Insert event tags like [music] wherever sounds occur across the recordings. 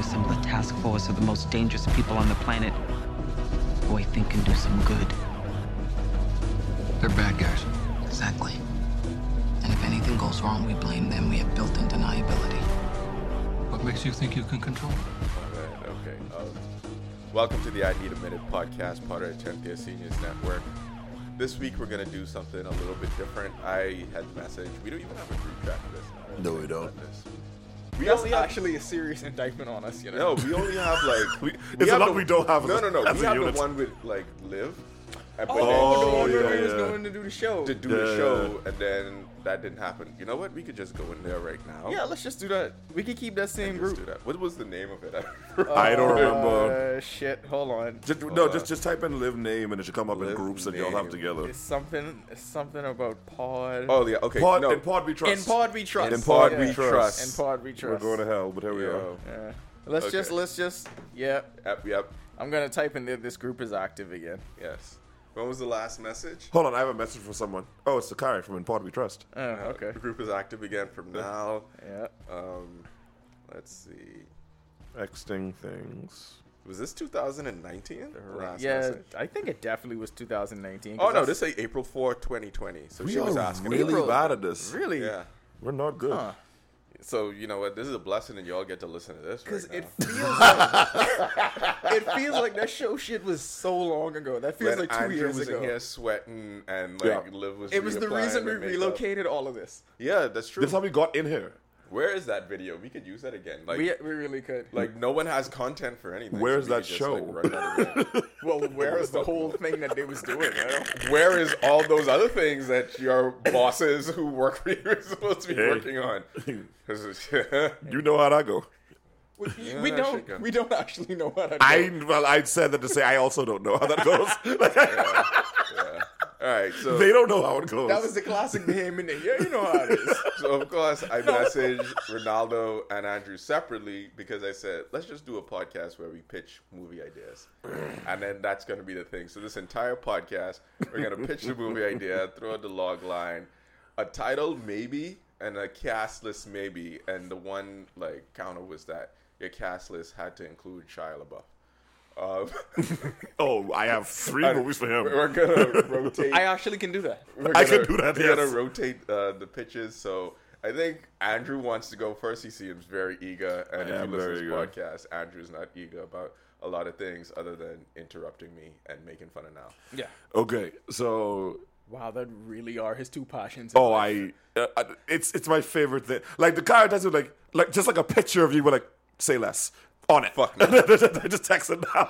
assemble a task force of the most dangerous people on the planet who I think can do some good. They're bad guys. Exactly. And if anything goes wrong, we blame them. We have built-in deniability. What makes you think you can control them? Alright, okay. Um, welcome to the I Need a Minute podcast, part of the 10th Seniors Network. This week we're gonna do something a little bit different. I had the message. We don't even have a group chat for this. No, we don't. This. We That's only have, actually a serious indictment on us, you know. no. We only have like. [laughs] We- we it's a lot the- we don't have No, no, no. We a have unit. the one with like live. And but Oh, then- Oh, the one where yeah, we was going to do the show. to do Yeah, the yeah. show, and then that didn't happen. You know what? We could just go in there right now. Yeah, let's just do that. We could keep that same Let's group. do that. What was the name of it? [laughs] I don't remember. Uh, shit, hold on. Just, Hold no, on. just just type in live name and it should come up in Live groups that y'all have together. It's something. It's something about pod. oh yeah. Okay. Pod, no. in Pod we trust. in pod we trust. In Pod Yeah. we trust. In pod we trust. We're going to hell, but here we are. Yeah. Let's Okay. just. Let's just. Yeah. Yep. Yep. I'm gonna type in there. This group is active again. Yes. When was the last message? Hold on, I have a message for someone. Oh, it's Sakari from In Pod We Trust. Oh, okay. The group is active again from now. Yeah. Um, let's see. Texting things. Was this 2019? Yeah, message? I think it definitely was 2019. Oh no, that's- this say April 4, 2020. So We she was are asking. really April. bad at this. really. Yeah. We're not good. Huh. So you know what? This is a blessing, and y'all get to listen to this Because right it feels like [laughs] it feels like that show shit was so long ago. That feels When like two Andrew years was ago. in here sweating, and Yeah. like Liv was. It was the reason we the makeup. relocated all of this. Yeah, that's true. This is how we got in here. Where is that video? We could use that again. Like, We, we really could. like no one has content for anything. Where's we that could just, show? like, that [laughs] well, [laughs] where is the whole thing that they was doing? [laughs] Where is all those other things that your bosses who work for you are supposed to be Hey. working on? You know how that go. We, Yeah, we don't. go. We don't actually know how that. Goes. I well, I said that to say I also don't know how that goes. Like, yeah. All right, so They don't know how it goes. That was the classic Bahamian thing. Yeah, you know how it is. [laughs] So of course I messaged Ronaldo and Andrew separately because I said let's just do a podcast where we pitch movie ideas, and then that's going to be the thing. So this entire podcast we're going to pitch the movie idea, throw out the log line, a title maybe, and a cast list maybe, and the one like counter was that your cast list had to include Shia LaBeouf. Um, [laughs] oh, I have three movies for him. we're gonna rotate. I actually can do that. We're I can do that, We're gonna rotate uh, the pitches. So I think Andrew wants to go first. He seems very eager, and I if am you listen to very this podcast, Andrew's not eager about a lot of things other than interrupting me and making fun of now. Yeah. Okay, so Wow, that really are his two passions. oh, I uh, I- it's it's my favorite thing. Like the characters are like like just like a picture of you, but like say less on it. Fuck no. [laughs] just text it down.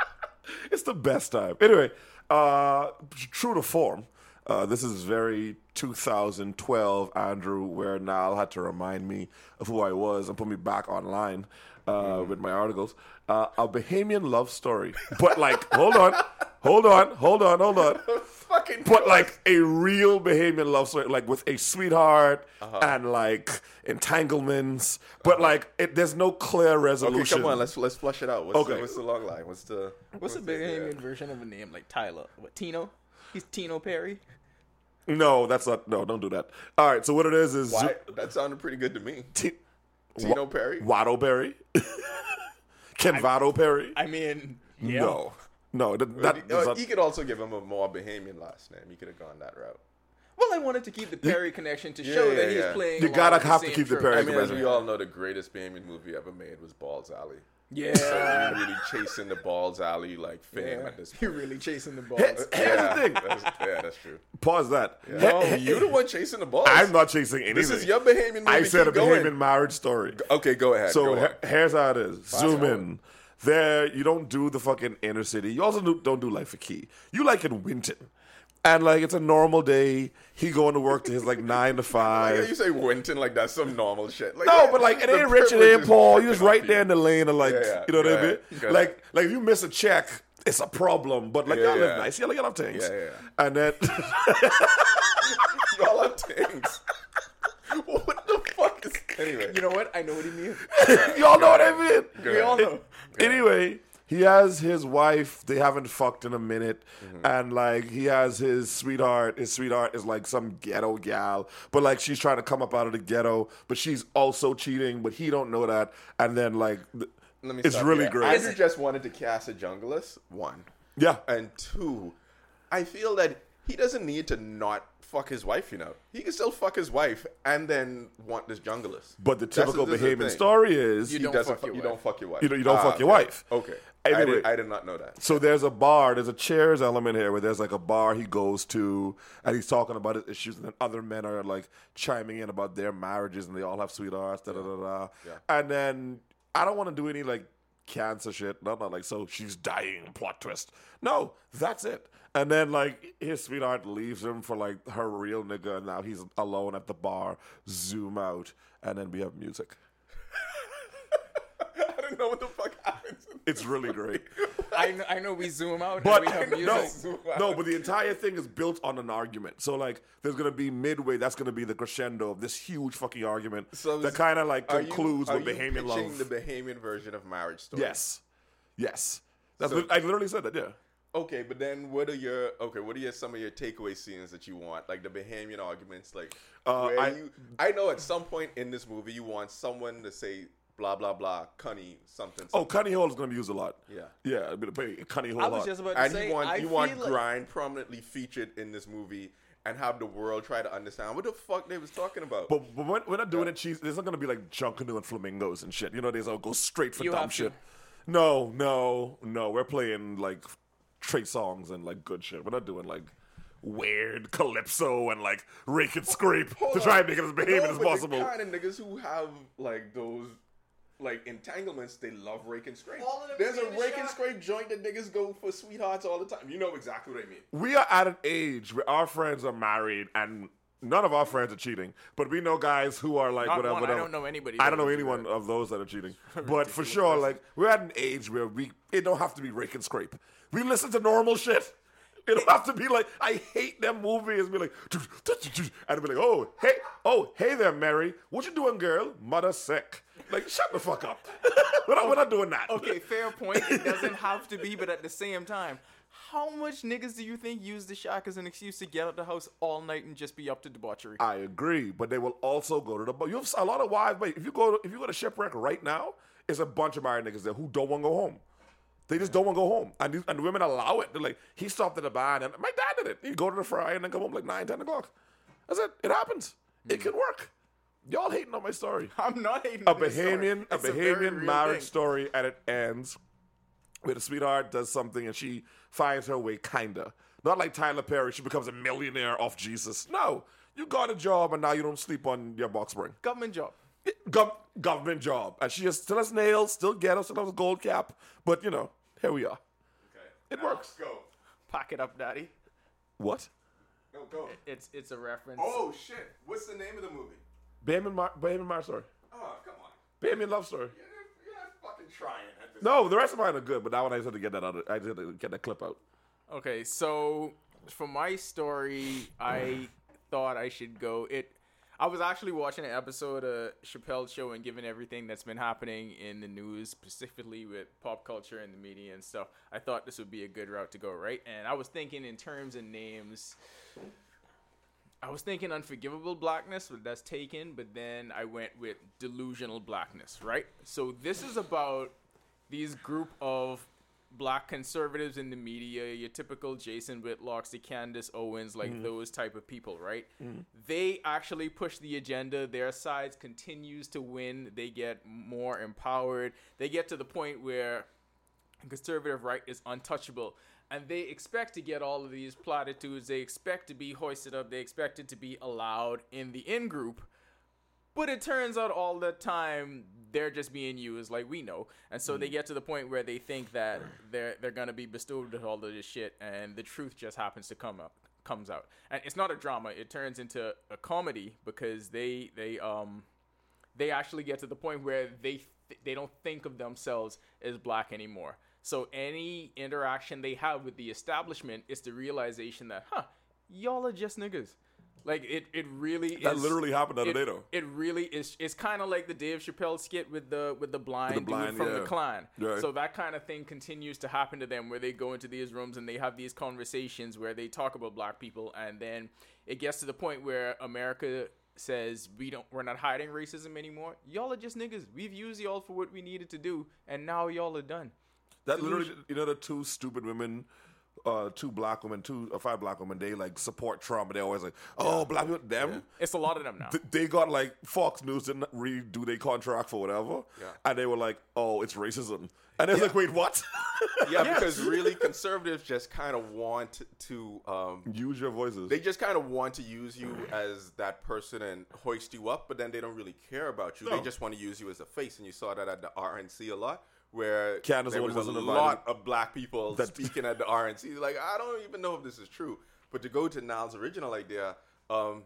[laughs] it's the best time. Anyway, uh, true to form. Uh, this is very 2012 Andrew, where Niall had to remind me of who I was and put me back online uh, with my articles. Uh, a Bahamian love story, but like, hold on, hold on, hold on, hold on. Fucking. But like a real Bahamian love story, like with a sweetheart and like entanglements, but like it, there's no clear resolution. okay, resolution. come on. Let's let's flush it out. What's Okay. the, what's the long line? What's the What's the the- Bahamian yeah. version of a name like Tyler? What Tino? He's Tino Perry. No, that's not. No, don't do that. All right. So what it is is Why? That sounded pretty good to me. T- Tino Perry. Watto [laughs] Berry, Ken Vado Perry. I mean, yeah. No, no, that, that Uh, does you could also give him a more Bahamian last name. You could have gone that route. Well, I wanted to keep the Perry connection to show yeah, that he's yeah. playing. You along gotta have to same keep the. Perry I mean, as connection. we all know, the greatest Bahamian movie ever made was Balls Alley. Yeah. So you're really chasing the Balls Alley like fame yeah. at this [laughs] You're really chasing the balls. Here's yeah, the thing. That's, yeah, that's true. Pause that. No, you the one chasing the balls. I'm not chasing anything. This is your Bahamian. I said a Keep going. Bahamian marriage story. Okay, go ahead. So go he- here's how it is. Zoom forward. in. There, you don't do the fucking inner city. You also do, don't do Lyford Cay. You like in Winton. And like it's a normal day. He going to work to his like [laughs] nine to Like, you say Winton like that's some normal shit. Like, No, but like it ain't rich, it ain't is poor. You freaking [laughs] just right there in the lane of like Yeah, yeah. you know what I mean? ahead. Go Like like if you miss a check, it's a problem. But like Yeah, y'all live yeah. nice. Y'all get off things. Yeah, yeah, And then [laughs] Y'all have things. what the fuck is anyway? You know what? I know what he means. y'all know what I mean. Go We all know. Anyway, he has his wife. They haven't fucked in a minute, Mm-hmm. and like he has his sweetheart. His sweetheart is like some ghetto gal, but like she's trying to come up out of the ghetto, but she's also cheating, but he don't know that. And then like let me It's stop really great. Andrew just wanted to cast a junglist. One Yeah. and two. I feel that he doesn't need to not fuck his wife. You know, he can still fuck his wife and then want this junglist. But the typical this is the Bahamian thing. story is You He don't doesn't. fuck fu- your you wife. don't fuck your wife. You don't- you don't Ah, fuck your okay. wife. Okay. I, did, I did not know that. So there's a bar, there's a Cheers element here where there's like a bar he goes to and he's talking about his issues, and then other men are like chiming in about their marriages and they all have sweethearts, da da da da. Yeah. And then I don't want to do any like cancer shit. No, not like so she's dying plot twist. No, that's it. And then like his sweetheart leaves him for like her real nigga, and now he's alone at the bar. Zoom out, and then we have music. I don't know what the fuck happens. It's really great. I, kn- I know we zoom out But and we have no, music. no, but the entire thing is built on an argument. So like, there's gonna be midway. That's gonna be the crescendo of this huge fucking argument So that is- kind of like Are you- concludes with Bahamian love. The Bahamian version of Marriage Story. yes, yes. That's So- I literally said that. Yeah. Okay, but then what are your okay? What are your, some of your takeaway scenes that you want, like the Bahamian arguments? Like, Uh, where I- you, I know at some point in this movie you want someone to say blah blah blah, Cunny something. Oh, something. Cunny Hole is gonna be used a lot. Yeah. Yeah. I'm gonna pay Cunny Hole. I a was lot. just about to and say, you want I you want like- grind prominently featured in this movie, and have the world try to understand what the fuck they was talking about. But, but we're, we're not doing it cheese. There's not gonna be like Junkanoo and flamingos and shit. You know, there's all go straight for You dumb have to. shit. No, no, no. We're playing like Trey Songz and like good shit. We're not doing like weird calypso and like rake and scrape Hold to on. try and make it as No, as but possible. The kind of niggas who have like those like entanglements, they love rake and scrape. All of them There's a getting rake and scrape joint that niggas go for sweethearts all the time. You know exactly what I mean. we are at an age where our friends are married and none of our friends are cheating. But we know guys who are like Not whatever. one. I don't know anybody I don't know anyone of those that are cheating. [laughs] but for sure, like we're at an age where we it don't have to be rake and scrape. We listen to normal shit. [laughs] It don't have to be like I hate them movies. Be like, and I'll be like, oh hey, oh hey there, Mary, what you doing, girl? Mother sick. Like shut the fuck up. we're, not, we're not doing that. Okay, [laughs] fair point. It doesn't have to be, but at the same time, how much niggas do you think use the shack as an excuse to get out the house all night and just be up to debauchery? I agree, but they will also go to the. You have a lot of wives. But if you go, to, if you go to shipwreck right now, it's a bunch of married niggas there who don't want to go home. They just don't want to go home, and these, and women allow it. They're like, he stopped at the bar, and my dad did it. He'd go to the fry and then come home like nine, ten o'clock. That's it. It happens. It mm. can work. Y'all hating on my story. [laughs] I'm not hating A on. Bahamian, a Bahamian marriage thing. story, and it ends with the sweetheart does something and she finds her way, kinda. Not like Tyler Perry, she becomes a millionaire off Jesus. No, you got a job and now you don't sleep on your box spring. Government job. Gov- government job, and she has, still has nails, still ghetto, still has a gold cap, but you know, here we are. Okay. It works. Go. Pack it up, daddy. What? No, go. It's it's a reference. Oh shit! What's the name of the movie? Bahamian, Mar- Bahamian marriage story. Oh come on! Bahamian love story. You're, you're not fucking trying at this. No, the rest of mine are good, but that one I just had to get that out. I just had to get that clip out. Okay, so for my story, I [sighs] thought I should go. It. I was actually watching an episode of Chappelle's show, and given everything that's been happening in the news, specifically with pop culture and the media and stuff, I thought this would be a good route to go, right? And I was thinking in terms of names. I was thinking unforgivable blackness, but that's taken. But then I went with delusional blackness, right? So this is about these group of black conservatives in the media, your typical Jason Whitlocks, the Candace Owens, like mm-hmm. those type of people, right? Mm-hmm. They actually push the agenda. Their sides continues to win. They get more empowered. They get to the point where conservative right is untouchable and they expect to get all of these platitudes they expect to be hoisted up they expect it to be allowed in the in group but it turns out all the time they're just being used like we know and so they get to the point where they think that they're they're gonna be bestowed with all of this shit and the truth just happens to come up comes out and it's not a drama it turns into a comedy because they they um they actually get to the point where they th- they don't think of themselves as black anymore. So any interaction they have with the establishment is the realization that, huh, y'all are just niggas. Like it, it really That is. literally happened the other it, day, though. It really is. It's kind of like the Dave Chappelle skit with the with the blind, dude blind, from yeah. the clan. Right. So that kind of thing continues to happen to them, where they go into these rooms and they have these conversations where they talk about black people, and then it gets to the point where America says we don't we're not hiding racism anymore. Y'all are just niggas. We've used y'all for what we needed to do, and now y'all are done. That literally, you know, the two stupid women, uh, two black women, two or five black women, they like support Trump, and they always like, oh, black people, them. It's a lot of them now. th- They got like Fox News didn't redo their contract for whatever, Yeah. and they were like, "Oh, it's racism," and it's like, "Wait, what?" [laughs] Yeah, because [laughs] really conservatives just kind of want to um, Use your voices. they just kind of want to use you as that person and hoist you up, but then they don't really care about you. They just want to use you as a face, and you saw that at the RNC a lot, where Candace there was a lot of black people That- [laughs] speaking at the RNC. Like, I don't even know if this is true. But to go to Niall's original idea, um,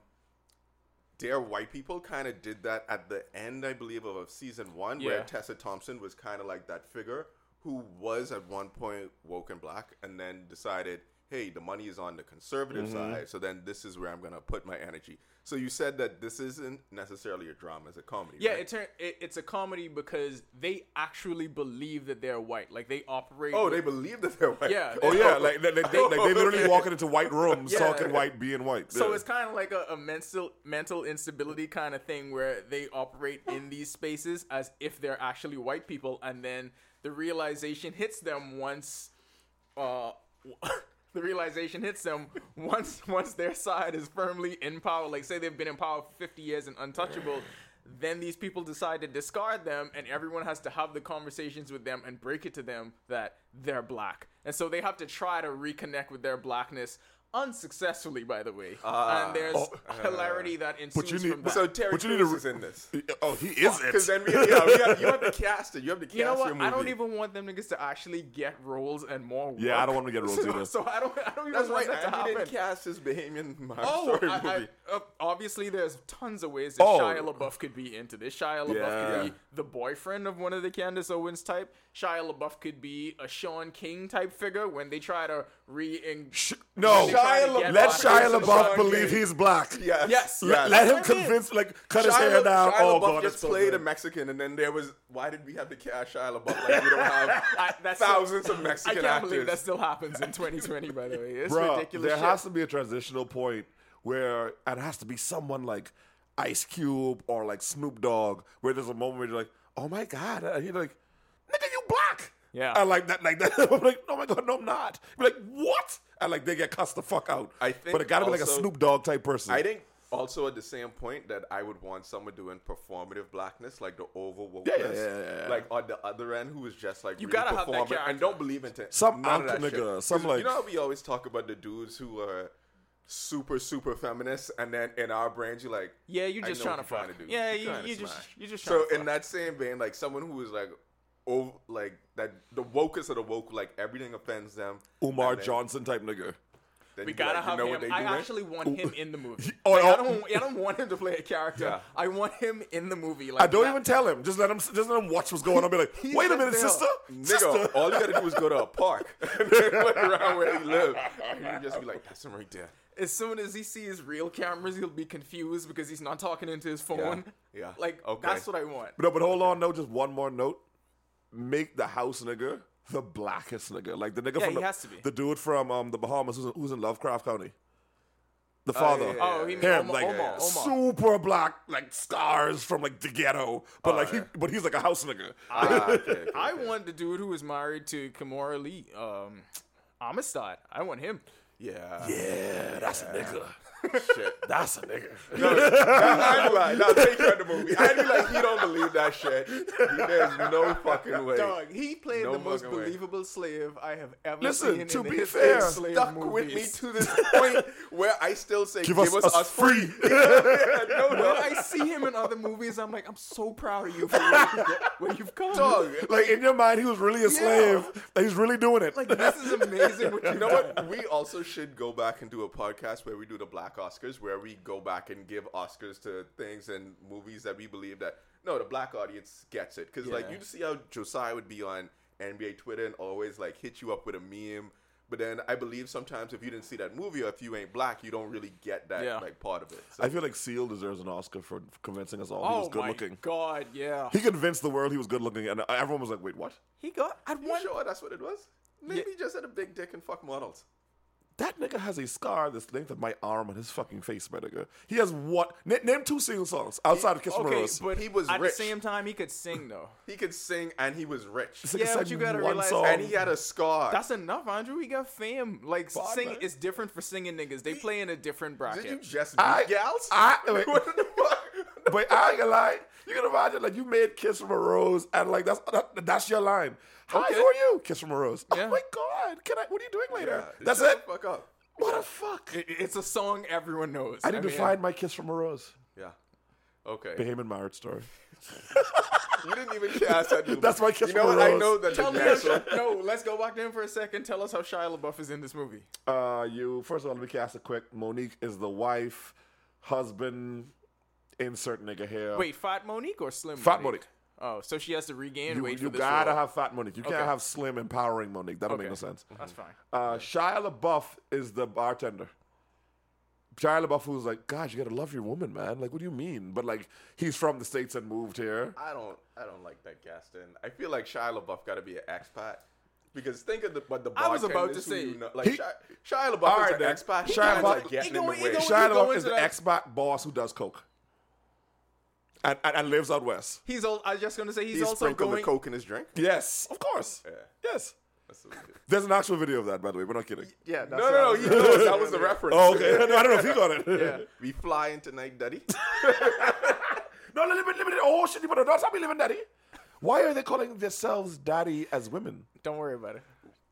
Dear White People kind of did that at the end, I believe, of season one, where Tessa Thompson was kind of like that figure who was at one point woke and black and then decided, hey, the money is on the conservative Mm-hmm. side, so then this is where I'm going to put my energy. So you said that this isn't necessarily a drama, it's a comedy. Yeah, right? it turn, it, it's a comedy because they actually believe that they're white. Like they operate. Oh, with- they believe that they're white. Yeah. oh yeah, like they, they, they- like they literally [laughs] walking into white rooms, Yeah. talking white, being white. So Yeah. it's kind of like a, a mental mental instability kind of thing where they operate in these spaces as if they're actually white people, and then the realization hits them once. Uh, the realization hits them once [laughs] once their side is firmly in power. Like say they've been in power for fifty years and untouchable. Then these people decide to discard them, and everyone has to have the conversations with them and break it to them that they're black. And so they have to try to reconnect with their blackness unsuccessfully, by the way. and there's hilarity that ensues you need- from that. So Terry But you need to Crews re- is in this. oh, he is it. Because then we, [laughs] yeah, we have, you have to cast it. You have to cast [laughs] you know what? your movie. I don't even want them niggas to actually get roles and more. Yeah, I don't want them to get roles [laughs] either. so I don't. I don't even That's want right. that to Andy happen. didn't cast his Bahamian Mark Oh, Story I, I, uh, obviously, there's tons of ways that Oh. Shia LaBeouf could be into this. Shia LaBeouf Yeah. could be the boyfriend of one of the Candace Owens type. Shia LaBeouf could be a Shaun King type figure when they try to re. Sh- no, Shia LaBeouf- let Shia LaBeouf believe he's black. Yes. Yes. Let, yes. let him convince, like, cut his hair down. Shia oh LaBeouf god, just so played good. a Mexican, and then there was why did we have to cast Shia LaBeouf? Like we don't have [laughs] I, that's thousands so, of [laughs] I Mexican can't actors. believe that still happens in 2020. By the way, it's Bruh, ridiculous. There shit. has to be a transitional point where and it has to be someone like Ice Cube or like Snoop Dogg, where there's a moment where you're like, "Oh my god," and you're like, "Nigga, you black." Yeah. And like that, like that. [laughs] I'm like, "Oh my god, no, I'm not." You're like, "What?" I like they get cussed the fuck out. I think but it gotta be like a Snoop Dogg type person. I think also at the same point that I would want someone doing performative blackness, like the over wokeness, Yeah, yeah, yeah, yeah, yeah. like on the other end, who is just like You really gotta have that performing and don't believe in t- Some none of unk that nigga, shit. some 'Cause like- you know how we always talk about the dudes who are super super feminist, and then in our brains you're like, Yeah, you're just trying to you're fuck. trying to do. Yeah, You're you, trying to you just smash. you just So to in that same vein, like someone who is like, over like that, the wokest of the woke, like everything offends them. Umar then- Johnson type nigga. then We gotta like, you have know what him. they I doing? actually want him in the movie. [laughs] Oh, Like, I oh. don't. I don't want him to play a character. Yeah. I want him in the movie. Like I don't that- even tell him. Just let him. Just let him watch what's going on. Be like, [laughs] wait a minute, sister. Nigga, Sister. all you gotta do is go to a park [laughs] and then look around where he live. And you just be like, that's him right there. As soon as he sees real cameras, he'll be confused because he's not talking into his phone. Yeah. Like Okay. that's what I want. No, but hold on, no, just one more note. Make the house nigga the blackest nigga. Like the nigga Yeah, from he the, has to be. the dude from um, the Bahamas who's in, who's in Lovecraft Country. The father. yeah, yeah, Oh, he mean Him, Omar, like Omar, Omar. super black, like scars from like the ghetto, but Oh, like yeah. he, but he's like a house nigga. Ah, okay, [laughs] okay, I okay. want the dude who was married to Kimora Lee, um, Amistad. I want him. Yeah. yeah, that's a nigga. Shit. That's a nigga. No, I'd be like, no, take you out the movie. I'd be like, he don't believe that shit. There's no fucking way. Dog, he played No the most fucking way. believable slave I have ever Listen, seen. to in the be history fair, [laughs] slave Stuck movies. with me to this point [laughs] where I still say, Give give, us us, us us free. free. [laughs] no, when no. I see him in other movies, I'm like, I'm so proud of you for where you've, got- where you've come. Dog, Like in your mind, he was really a slave. Like, he's really doing it. Like this is amazing. What you You know what? We also should go back and do a podcast where we do the Black Oscars, where we go back and give Oscars to things and movies that we believe that no, the black audience gets it. Because like you see how Josiah would be on NBA Twitter and always like hit you up with a meme. But then I believe sometimes if you didn't see that movie or if you ain't black, you don't really get that Yeah. like part of it. So I feel like Seal deserves an Oscar for convincing us all he Oh was good my looking. god, yeah. He convinced the world he was good looking, and everyone was like, "Wait, what?" He got. I'd you want. sure that's what it was? Maybe he just had a big dick and fuck models. That nigga has a scar this length of my arm on his fucking face, my nigga. He has what? N- name two single songs outside of Kiss from a Okay, Rose. but He was rich. at rich. the same time he could sing though. [laughs] He could sing and he was rich. This nigga yeah, but you gotta realize- song. And he had a scar. That's enough, Andrew. He got fame. Like Fuck, sing, man. it's different for singing niggas. They play in a different bracket. Did you just beat I- gals? I- [laughs] wait. What but I ain't gonna lie. You can imagine like you made "Kiss from a Rose" and like that's that, that's your line. Hi, Okay. who are you? Kiss from a Rose. Yeah. Oh my god! Can I? What are you doing later? Yeah, that's shut it. the Fuck up. What the fuck? It- it's a song everyone knows. I need to mean, find my "Kiss from a Rose." Yeah. Okay. Bahamian marriage story. [laughs] You didn't even [laughs] cast that movie. That's my kiss You know from what? a I rose. know that. Tell me, national- [laughs] no. Let's go back to him for a second. Tell us how Shia LaBeouf is in this movie. Uh, you first of all, let me cast a quick. Mo'Nique is the wife, husband. Insert nigga here. Wait, Fat Mo'Nique or Slim? Fat Mo'Nique. Oh, so she has to regain you, weight you for this gotta role. have fat Mo'Nique. You can't have slim, empowering Mo'Nique. That don't Okay. make no sense. That's fine. Uh, Shia LaBeouf is the bartender. Shia LaBeouf who's like, "Gosh, you gotta love your woman, man. Like, what do you mean? But like, he's from the states and moved here. I don't. I don't like that casting. I feel like Shia LaBeouf got to be an expat. Because think of the but the I was about to say, you know, like he- Shia, Shia LaBeouf All is right, an expat. Shia LaBeouf- like getting He in the he way. go- Shia LaBeouf is the expat boss who does coke, and, and and lives out west. He's. Al- I was just gonna say he's He also going. the coke in his drink. Yes, of course. Yeah. Yes. That's what he did. There's an actual video of that, by the way. We're not kidding. Yeah. That's No, no, no. was He gonna knows say. that was the reference. Oh, okay. [laughs] no, I don't know if you got it. Yeah. [laughs] We flying tonight, Daddy. [laughs] no, let me, let me, oh shit, but don't stop me living daddy. Why are they calling themselves daddy as women? Don't worry about it.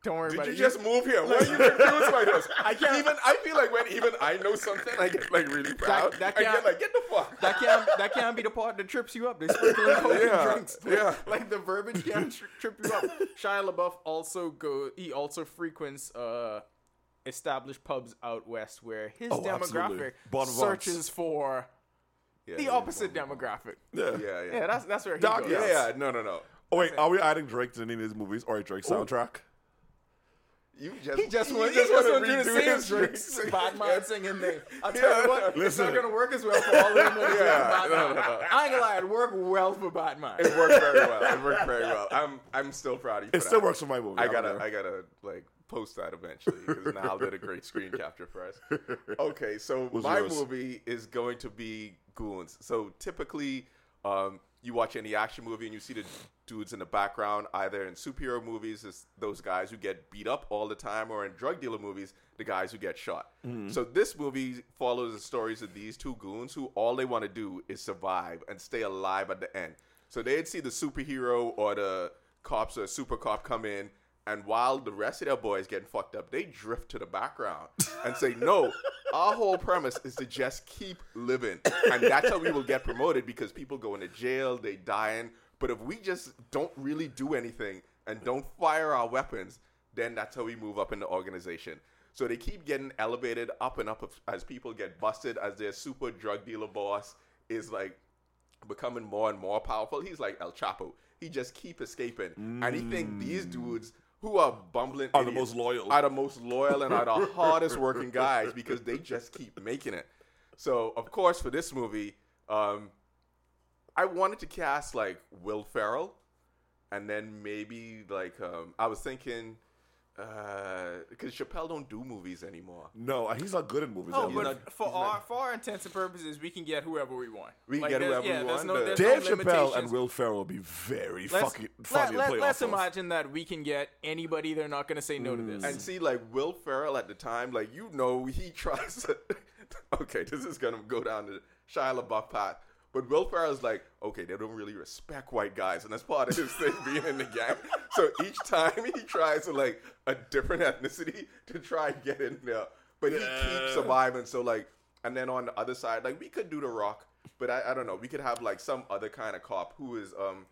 Don't worry Did about you it. just move here? Why are you [laughs] confused by this? I can't- Even I feel like when even I know something, I get like really proud. that I can't- get like, get the fuck. That can't that can't be the part that trips you up. They sprinkle in coke Yeah, in drinks. yeah. like the verbiage can't tri- trip you up. Shia LaBeouf also go. He also frequents uh established pubs out west where his Oh, demographic Bon searches for Yeah, the yeah, opposite demographic. Yeah. Yeah, yeah. Yeah, that's that's where he Dog, goes. yeah, yeah. No, no, no. Oh wait, are we adding Drake to any of these movies or a Drake soundtrack? You just He just wants just to wanna do the same his drinks. drinks. Bad man singing thing. I tell you what, Listen. it's not gonna work as well for all of them. as it [laughs] Yeah, worked for no, no, no. I ain't gonna lie, it worked well for Batman. It worked very well. It worked very well. I'm I'm still proud of you. For It still that. works for my movie. I gotta. I gotta like post that eventually because Niall did a great screen capture for us. [laughs] Okay, so What's my yours? movie is going to be Goons. So typically, um, you watch any action movie and you see the dudes in the background, either in superhero movies, it's those guys who get beat up all the time, or in drug dealer movies, the guys who get shot. Mm-hmm. So this movie follows the stories of these two goons who all they want to do is survive and stay alive at the end. So they'd see the superhero or the cops or super cop come in, and while the rest of their boys getting fucked up, they drift to the background and say, "No, [laughs] our whole premise is to just keep living, and that's how we will get promoted because people go into jail, they dying. But if we just don't really do anything and don't fire our weapons, then that's how we move up in the organization." So they keep getting elevated up and up as people get busted, as their super drug dealer boss is like becoming more and more powerful. He's like El Chapo. He just keep escaping, and he think these mm. dudes who are bumbling Are the most loyal. are the most loyal and are the [laughs] hardest working guys because they just keep making it. So of course for this movie, um, I wanted to cast like Will Ferrell, and then maybe like um, I was thinking Uh, because Chappelle don't do movies anymore. No, uh, he's not good in movies. Oh, anymore. but not- for our not- for our intents and purposes, we can get whoever we want. We can get whoever we yeah, there's want, No, Dave no Chappelle and Will Ferrell will be very Let's, fucking funny let, to play let, us imagine that we can get anybody. They're not going to say no to this. And see, like Will Ferrell at the time, like you know, he tries to. [laughs] okay, this is gonna go down the Shia LaBeouf path, but Will Ferrell's like, okay, they don't really respect white guys, and that's part of his thing [laughs] being in the gang. So each time he tries to like a different ethnicity to try and get in there, but he keeps surviving. So like, and then on the other side, like we could do the Rock, but I, I don't know, we could have like some other kind of cop who is um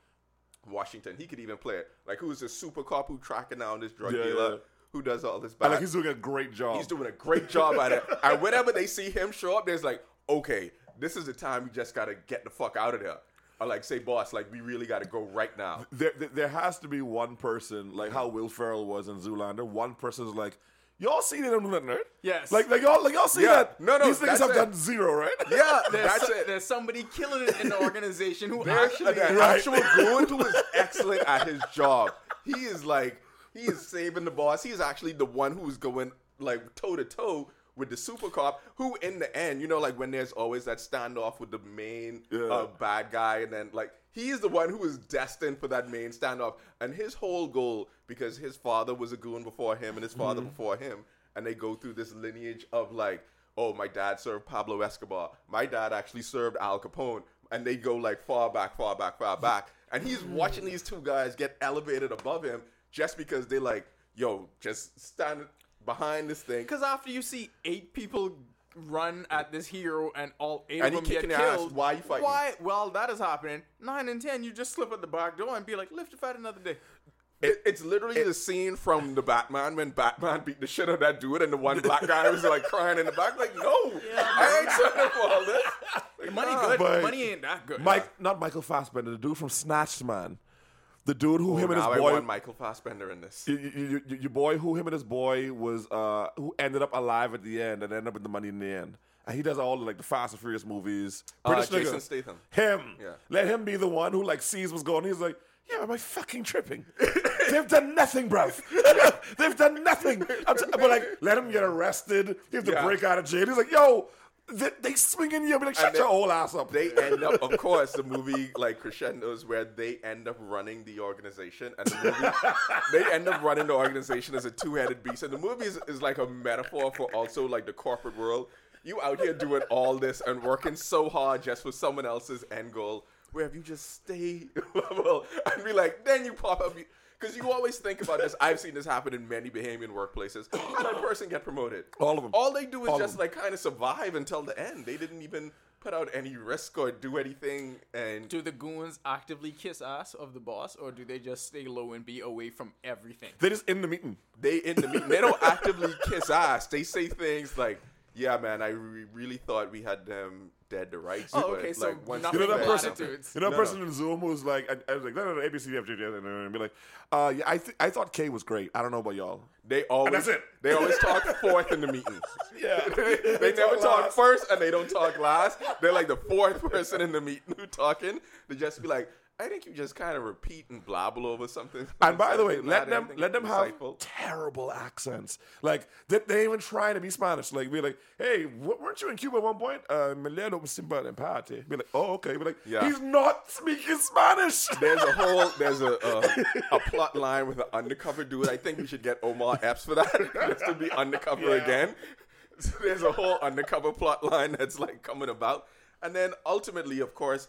Washington. He could even play it like who's a super cop who tracking down this drug Yeah, dealer yeah. who does all this bad. like he's doing a great job. He's doing a great job at it. And whenever they see him show up, there's like, okay, this is the time we just gotta get the fuck out of there. Or like, say, boss, like we really gotta go right now. there, there, there has to be one person like how Will Ferrell was in Zoolander. One person's like, y'all see them do that, right? Yes. Like, like y'all, like y'all see Yeah. that? No, no, These niggas that's have it. done zero, right? Yeah, there's, that's so- it. there's somebody killing it in the [laughs] organization who There's actually. an Right. actual goon who is [laughs] excellent at his job. He is like, he is saving the boss. He is actually the one who is going like toe to toe with the super cop, who in the end, you know, like when there's always that standoff with the main Yeah. uh, bad guy, and then like he's the one who is destined for that main standoff, and his whole goal because his father was a goon before him, and his father Mm-hmm. before him, and they go through this lineage of like, oh, my dad served Pablo Escobar, my dad actually served Al Capone, and they go like far back, far back, far back, and he's watching these two guys get elevated above him just because they like, yo, just stand behind this thing. Because after you see eight people run at this hero and all eight And of them get kicking their ass, killed, why you fighting? Why? Well, that is happening. Nine and ten, you just slip at the back door and be like, "Live to fight another day." It, it's literally the scene from the Batman when Batman beat the shit out of that dude, and the one black guy was like crying in the back, like, "No, I ain't signing for all this." Like, Money nah. good, money ain't that good. Mike, not Michael Fassbender, the dude from Snatched, man. The dude who Oh, him and his I boy, want Michael Fassbender in this. you, you, you, your boy, who him and his boy was, uh, who ended up alive at the end and ended up with the money in the end. And he does all the, like the Fast and Furious movies. Uh, British nigga. Jason Statham. Him. Yeah. Let him be the one who like sees what's going. on. He's like, yeah, am I fucking tripping? [laughs] They've done nothing, bruv. [laughs] They've done nothing. I'm t- but like, let him get arrested. He has to Yeah. break out of jail. He's like, yo, they, they swinging you. I'll be like, shut And your whole ass up. They end up, of course, the movie like crescendos where they end up running the organization, and the movie [laughs] they end up running the organization as a two-headed beast. And the movie is, is like a metaphor for also like the corporate world. You out here doing all this and working so hard just for someone else's end goal. Where if you just stay [laughs] level and be like, then you pop up. Because you always think about this. I've seen this happen in many Bahamian workplaces. And that person get promoted. All of them. All they do is All just like kind of survive until the end. They didn't even put out any risk or do anything. And do the goons actively kiss ass of the boss, or do they just stay low and be away from everything? They just in the meeting. they in the meeting, they don't actively kiss ass. They say things like, "Yeah, man, I re- really thought we had them dead to rights." Oh, but, okay, so like, once nothing You know that person? attitudes. You know that No, person no. in Zoom who's like, I, I was like, no, no, no, ABC, and be like, uh, yeah, I, th- I thought K was great. I don't know about y'all. They always, that's it. They always talk fourth in the meeting. [laughs] Yeah, [laughs] they never talk talk first and they don't talk last. They're like the fourth person in the meeting who talking. They just be like, I think you just kind of repeat and blabble over something. [laughs] And by the way, let them let them have terrible accents. Like they, they even try to be Spanish. Like be like, hey, weren't you in Cuba at one point? Uh, me leo simba en parte. Be like, oh okay. Be like, Yeah. he's not speaking Spanish. [laughs] There's a whole there's a a, [laughs] a plot line with an undercover dude. I think we should get Omar Epps for that just to be undercover Yeah. again. So there's a whole undercover plot line that's like coming about, and then ultimately, of course,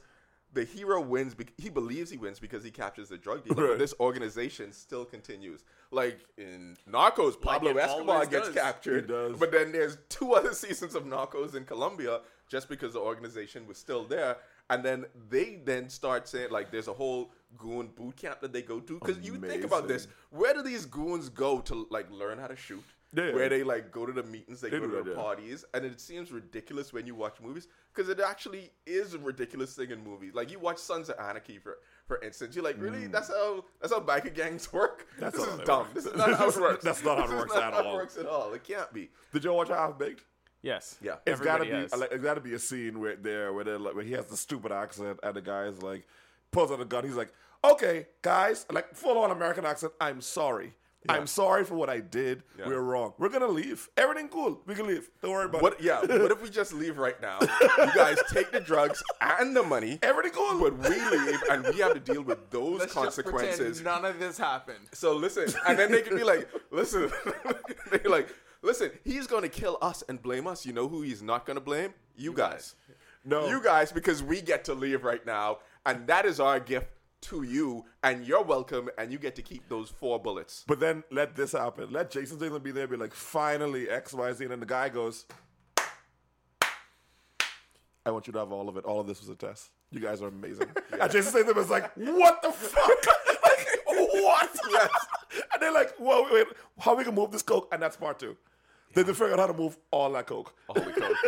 the hero wins. Bec- he believes he wins because he captures the drug dealer. Right. But this organization still continues. Like in Narcos, Pablo it Escobar gets does. captured, does. but then there's two [laughs] other seasons of Narcos in Colombia just because the organization was still there. And then they then start saying like there's a whole goon boot camp that they go to because you think about this, where do these goons go to like learn how to shoot? Yeah. Where they like go to the meetings, they, They go do to that, the yeah. parties, and it seems ridiculous when you watch movies because it actually is a ridiculous thing in movies. Like you watch Sons of Anarchy for for instance, you're like, really? That's how that's how biker gangs [laughs] work. Mm. That's this not is how they dumb. work. This is not how it [laughs] works. That's not how it This is works not at how it all. works at all. It can't be. Did y'all watch Half Baked? Yes. Yeah. It's got to Everybody be has. like, it's got to be a scene where there where they're like, where he has the stupid accent and the guy's like pulls out a gun. He's like, "Okay, guys, like full on American accent. I'm sorry. I'm sorry for what I did. Yeah. We're wrong. We're gonna leave. Everything cool. We can leave. Don't worry about What? it. Yeah. [laughs] What if we just leave right now? You guys take the drugs and the money, Everything cool. but we leave and we have to deal with those Let's just consequences. none of this happened. So listen, and then they can be like, listen, [laughs] they're like, listen, he's gonna kill us and blame us. You know who he's not gonna blame? You guys. no, You guys, because we get to leave right now, and that is our gift to you, and you're welcome, and you get to keep those four bullets. But then let this happen. Let Jason Statham be there. Be like, finally X Y Z, and then the guy goes, "I want you to have all of it. All of this was a test. You guys are amazing." [laughs] And Jason Statham is like, "What the fuck? [laughs] like, what?" Yes. And they're like, "Well, wait, wait, how we can move this coke?" And that's part two. Then they figure out how to move all that coke. Holy cow. [laughs]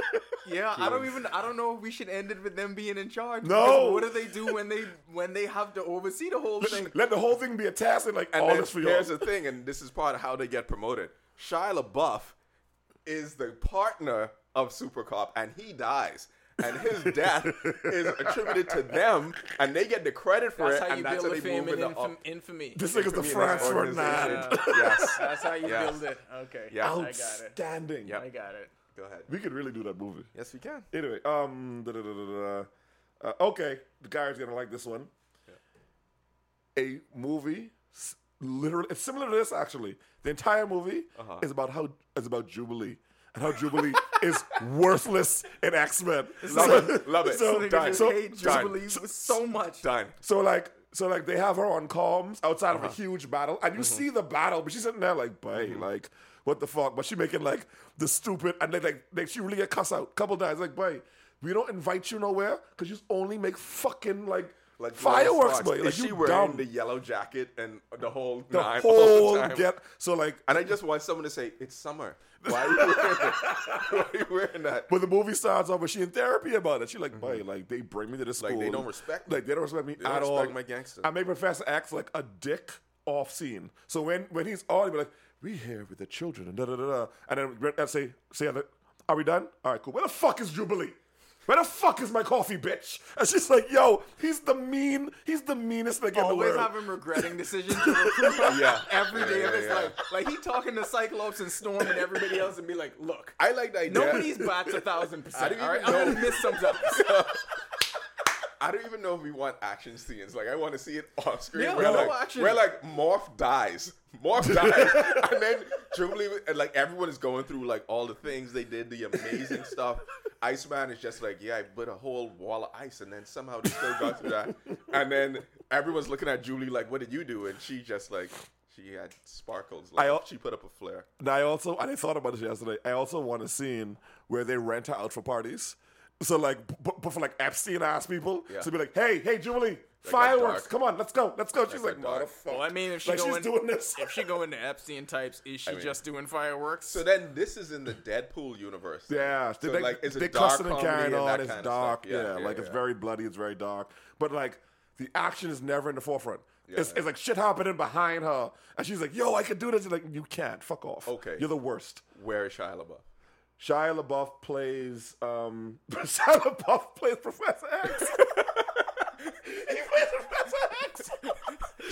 Yeah, I don't even. I don't know if we should end it with them being in charge. No. What do they do when they when they have to oversee the whole thing? Let the whole thing be a task and like And all then this for y'all. here's the thing, and this is part of how they get promoted. Shia LaBeouf is the partner of Super Cop, and he dies. And his death is attributed to them, and they get the credit for That's it, how you and that's build how a they fame move and the infam- up- infamy. This nigga's the infamy in Franz Ferdinand. yes, That's how you Yes. build it. Okay. Yeah. I got it. Outstanding. Yep. I got it. Go ahead. We could really do that movie. Yes, we can. Anyway, um, da, da, da, da, da. Uh, okay, the guy's gonna like this one. A movie, literally, it's similar to this actually. The entire movie Uh-huh. is about how is about Jubilee and how Jubilee [laughs] is worthless in X Men. Love it. Love it. So, Nigga done. just so, hate. Jubilee with so much. Done. so like, so like they have her on comms outside Uh-huh. of a huge battle, and you Mm-hmm. see the battle, but she's sitting there like, "Boy, like, what the fuck?" But she making like the stupid, and they like, they, she really get cuss out a couple times. Like, boy, we don't invite you nowhere because you only make fucking like, Like fireworks. Is Like she wearing dumb. the yellow jacket and the whole The nine whole the get so like, and I just want someone to say, "It's summer. [laughs] Why are you wearing? Why are you wearing that?" But the movie starts off, but she in therapy about it. She like, boy, like they bring me to this Mm-hmm. Like, school. they don't respect me. Like they don't respect me They at respect all. my gangster. I make Professor X like a dick off scene. So when when he's on, be like, we here with the children and da da da da. And then I say, say, are we done? All right, cool. Where the fuck is Jubilee? Where the fuck is my coffee, bitch? And she's like, yo, he's the mean, he's the meanest nigga in the Always world. have him regretting [laughs] decisions to recruit Yeah. every day Yeah, of yeah, his yeah. life. Like he talking to Cyclops and Storm and everybody else and be like, look, I like that idea. nobody's bats a thousand percent. don't All right, even I'm know. gonna miss sometimes. [laughs] [laughs] I don't even know if we want action scenes. Like I want to see it on screen. Yeah, where, no like, action. where like Morph dies. Morph [laughs] dies, and then Jubilee and like everyone is going through like all the things they did, the amazing stuff. Iceman is just like, yeah, I put a whole wall of ice, and then somehow they still got through that. And then everyone's looking at Julie like, what did you do? And she just like, she had sparkles. Like I she put up a flare. And I also, and I thought about this yesterday. I also want a scene where they rent her out for parties. So like, but, but for like Epstein ass people, Yeah. so be like, hey, hey, Jubilee, got fireworks, come on, let's go, let's go. She's got like, dark. motherfucker. Well, I mean, if she like going, she's doing this. if she go into Epstein types, is [laughs] she mean- just doing fireworks? So then this is in the Deadpool universe. Yeah, So they, like, it's a dark cussing and comedy carrying and on. that It's kind of dark. stuff. Yeah, Yeah, like yeah, it's very bloody. It's very dark. But like the action is never in the forefront. it's, Yeah. it's like shit happening behind her, and she's like, "Yo, I could do this." And like, you can't. Fuck off. Okay. you're the worst. Where is Shia LaBeouf? Shia LaBeouf plays um [laughs] Shia LaBeouf plays Professor X. [laughs] he plays Professor X.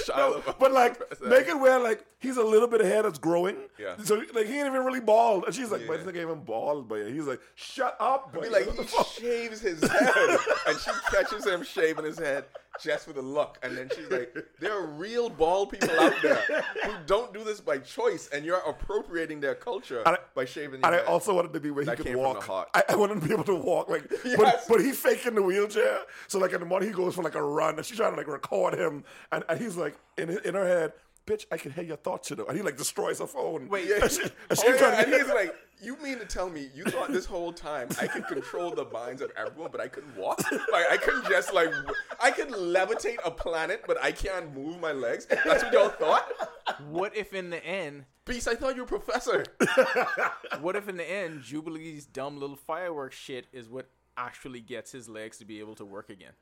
No, but like [laughs] make it where like he's a little bit of hair that's growing. Yeah. So like he ain't even really bald, and she's like, "But Yeah. this nigga ain't even bald." But he's like, "Shut up!" But like he shaves his head, and she catches him shaving his head just for the look, and then she's like, "There are real bald people out there who don't do this by choice, and you're appropriating their culture I- by shaving." Your And I also wanted to be where he That could walk. I, I wanted to be able to walk, like, but but he faking the wheelchair. So like in the morning he goes for like a run, and she's trying to like record him, and, and he's like in in her head, "Bitch, I can hear your thoughts, you know." And he like destroys her phone. Wait, [laughs] and she, and she Oh, yeah, and he's [laughs] like, "You mean to tell me you thought this whole time I could control the minds of everyone, but I couldn't walk? Like I couldn't just like I could levitate a planet, but I can't move my legs? That's what y'all thought? what if in the end, Beast, I thought you were a professor. [laughs] what if in the end, Jubilee's dumb little fireworks shit is what actually gets his legs to be able to work again?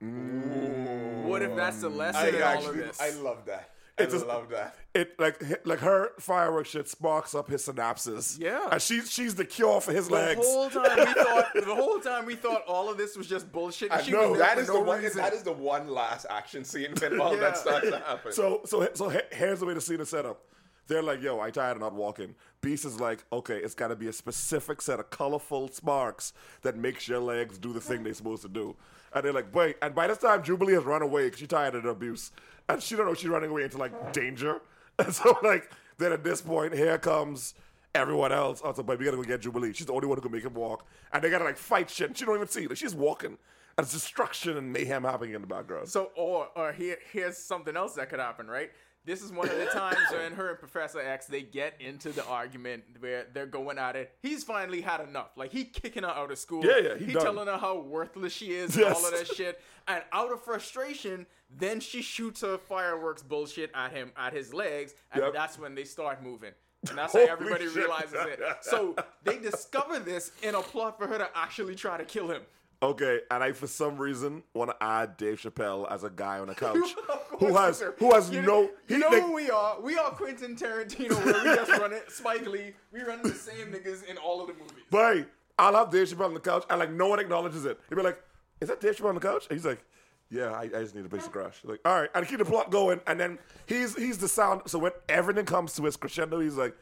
What if that's the lesson I in all of this? I love that. I It's just- love that. it like like her fireworks shit sparks up his synapses. Yeah. and she's she's the cure for his the legs. whole time we [laughs] thought, the whole time we thought all of this was just bullshit. and I she know was there that for is no the one. reason. That is the one last action scene when [laughs] all Yeah. that starts to happen. So so so here's the way to see the setup. They're like, yo, I tired of not walking. Beast is like, okay, it's got to be a specific set of colorful sparks that makes your legs do the thing they're supposed to do. And they're like, wait. And by this time, Jubilee has run away because she's tired of the abuse, and she don't know she's running away into like danger. [laughs] And so like, then at this point, here comes everyone else. Oh, also, but we gotta go get Jubilee. She's the only one who can make him walk, and they gotta like fight shit. And she don't even see. Like she's walking, and it's destruction and mayhem happening in the background. So, or or here here's something else that could happen, right? This is one of the times when her and Professor X they get into the argument where they're going at it. He's finally had enough. Like he kicking her out of school. Yeah, yeah, he He telling her how worthless she is and all of that shit. And out of frustration, then she shoots her fireworks bullshit at him at his legs, and Yep. that's when they start moving. And that's how everybody shit. realizes it. So they discover this in a plot for her to actually try to kill him. Okay, and I for some reason want to add Dave Chappelle as a guy on a [laughs] couch who has who has you no Know, he you know like, who we are? We are Quentin Tarantino, where we just run it. Spike Lee. We run the same niggas in all of the movies. Boy, I'll have Dave Chappelle on the couch, and like no one acknowledges it. He'll be like, "Is that Dave Chappelle on the couch?" And he's like, "Yeah, I, I just need a basic crash." Like, all right, and keep the plot going, and then he's he's the sound. So when everything comes to its crescendo, he's like,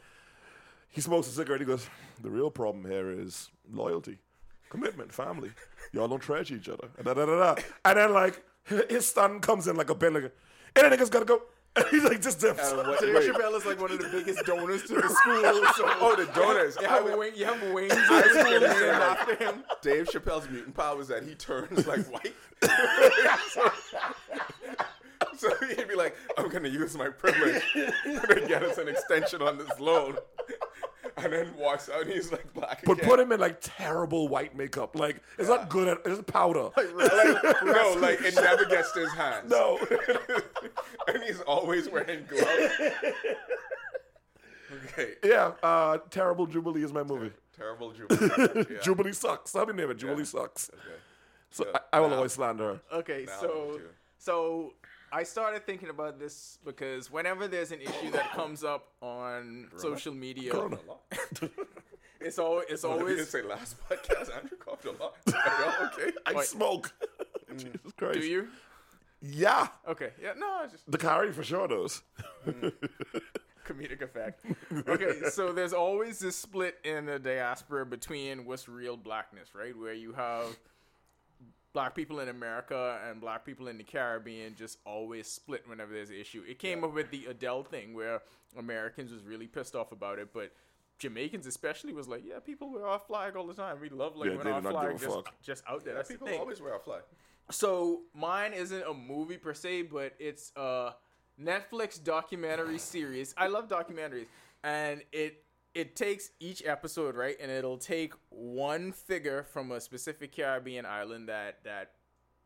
he smokes a cigarette. He goes, "The real problem here is loyalty, commitment, family. Y'all don't trash each other." And, da, da, da, da. and then like his son comes in like a bin, like, "And nigga's gotta go." And [laughs] he's like just dips. And what- Dave [laughs] wait. Chappelle is like one of the biggest donors to the school. [laughs] So Oh, the donors. You I have, was- wing, you have wings I in was school gonna say, named like, after him. Dave Chappelle's mutant power is that he turns like white. so, so he'd be like, I'm gonna use my privilege to get us an extension on this loan. And then walks out and he's like black But again. put him in like terrible white makeup. Like it's not good at it's powder. [laughs] like, [laughs] no, like it never gets to his hands. No. [laughs] and he's always wearing gloves. Okay. yeah, uh, terrible Jubilee is my movie. Terrible Jubilee. Yeah. Jubilee sucks. How many name it? Jubilee sucks. Okay. So Yeah. I, I will Now- always slander her. Okay, Now so so I started thinking about this because whenever there's an issue that comes up on social media, Corona. [laughs] it's always it's you didn't always say last podcast. Andrew coughed a lot. [laughs] Are y'all okay? I Wait. smoke. [laughs] Jesus mm. Christ. do you? Yeah. Okay, yeah, no, it's just The carry for sure does. Mm. comedic effect. Okay, so there's always this split in the diaspora between what's real blackness, right? Where you have black people in America and black people in the Caribbean just always split whenever there's an issue. It came up with the Adele thing where Americans was really pissed off about it, but Jamaicans especially was like, yeah, people wear our flag all the time. We love like Yeah, when our flag just, just out there. That's the People thing. always wear a flag. So mine isn't a movie per se, but it's a Netflix documentary series. I love documentaries, and it it takes each episode right, and it'll take one figure from a specific Caribbean island that that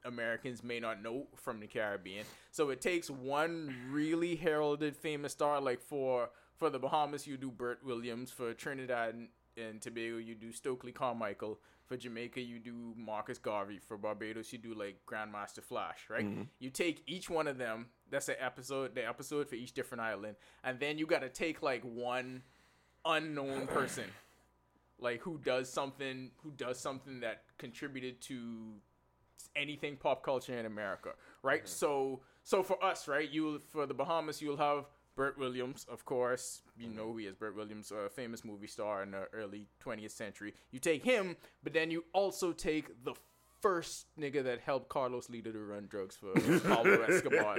Americans may not know from the Caribbean. So it takes one really heralded famous star, like for for the Bahamas you do Bert Williams, for Trinidad and, and Tobago you do Stokely Carmichael, for Jamaica you do Marcus Garvey, for Barbados you do like Grandmaster Flash, right? Mm-hmm. You take each one of them. That's the episode, the episode for each different island, and then you got to take like one unknown person like who does something who does something that contributed to anything pop culture in America, right? Mm-hmm. So so for us, right, you for the Bahamas you'll have Bert Williams, of course. You mm-hmm. know who he is, Bert Williams, a famous movie star in the early 20th century. You take him, but then you also take the first nigga that helped Carlos Lehder to run drugs for Pablo [laughs] Escobar.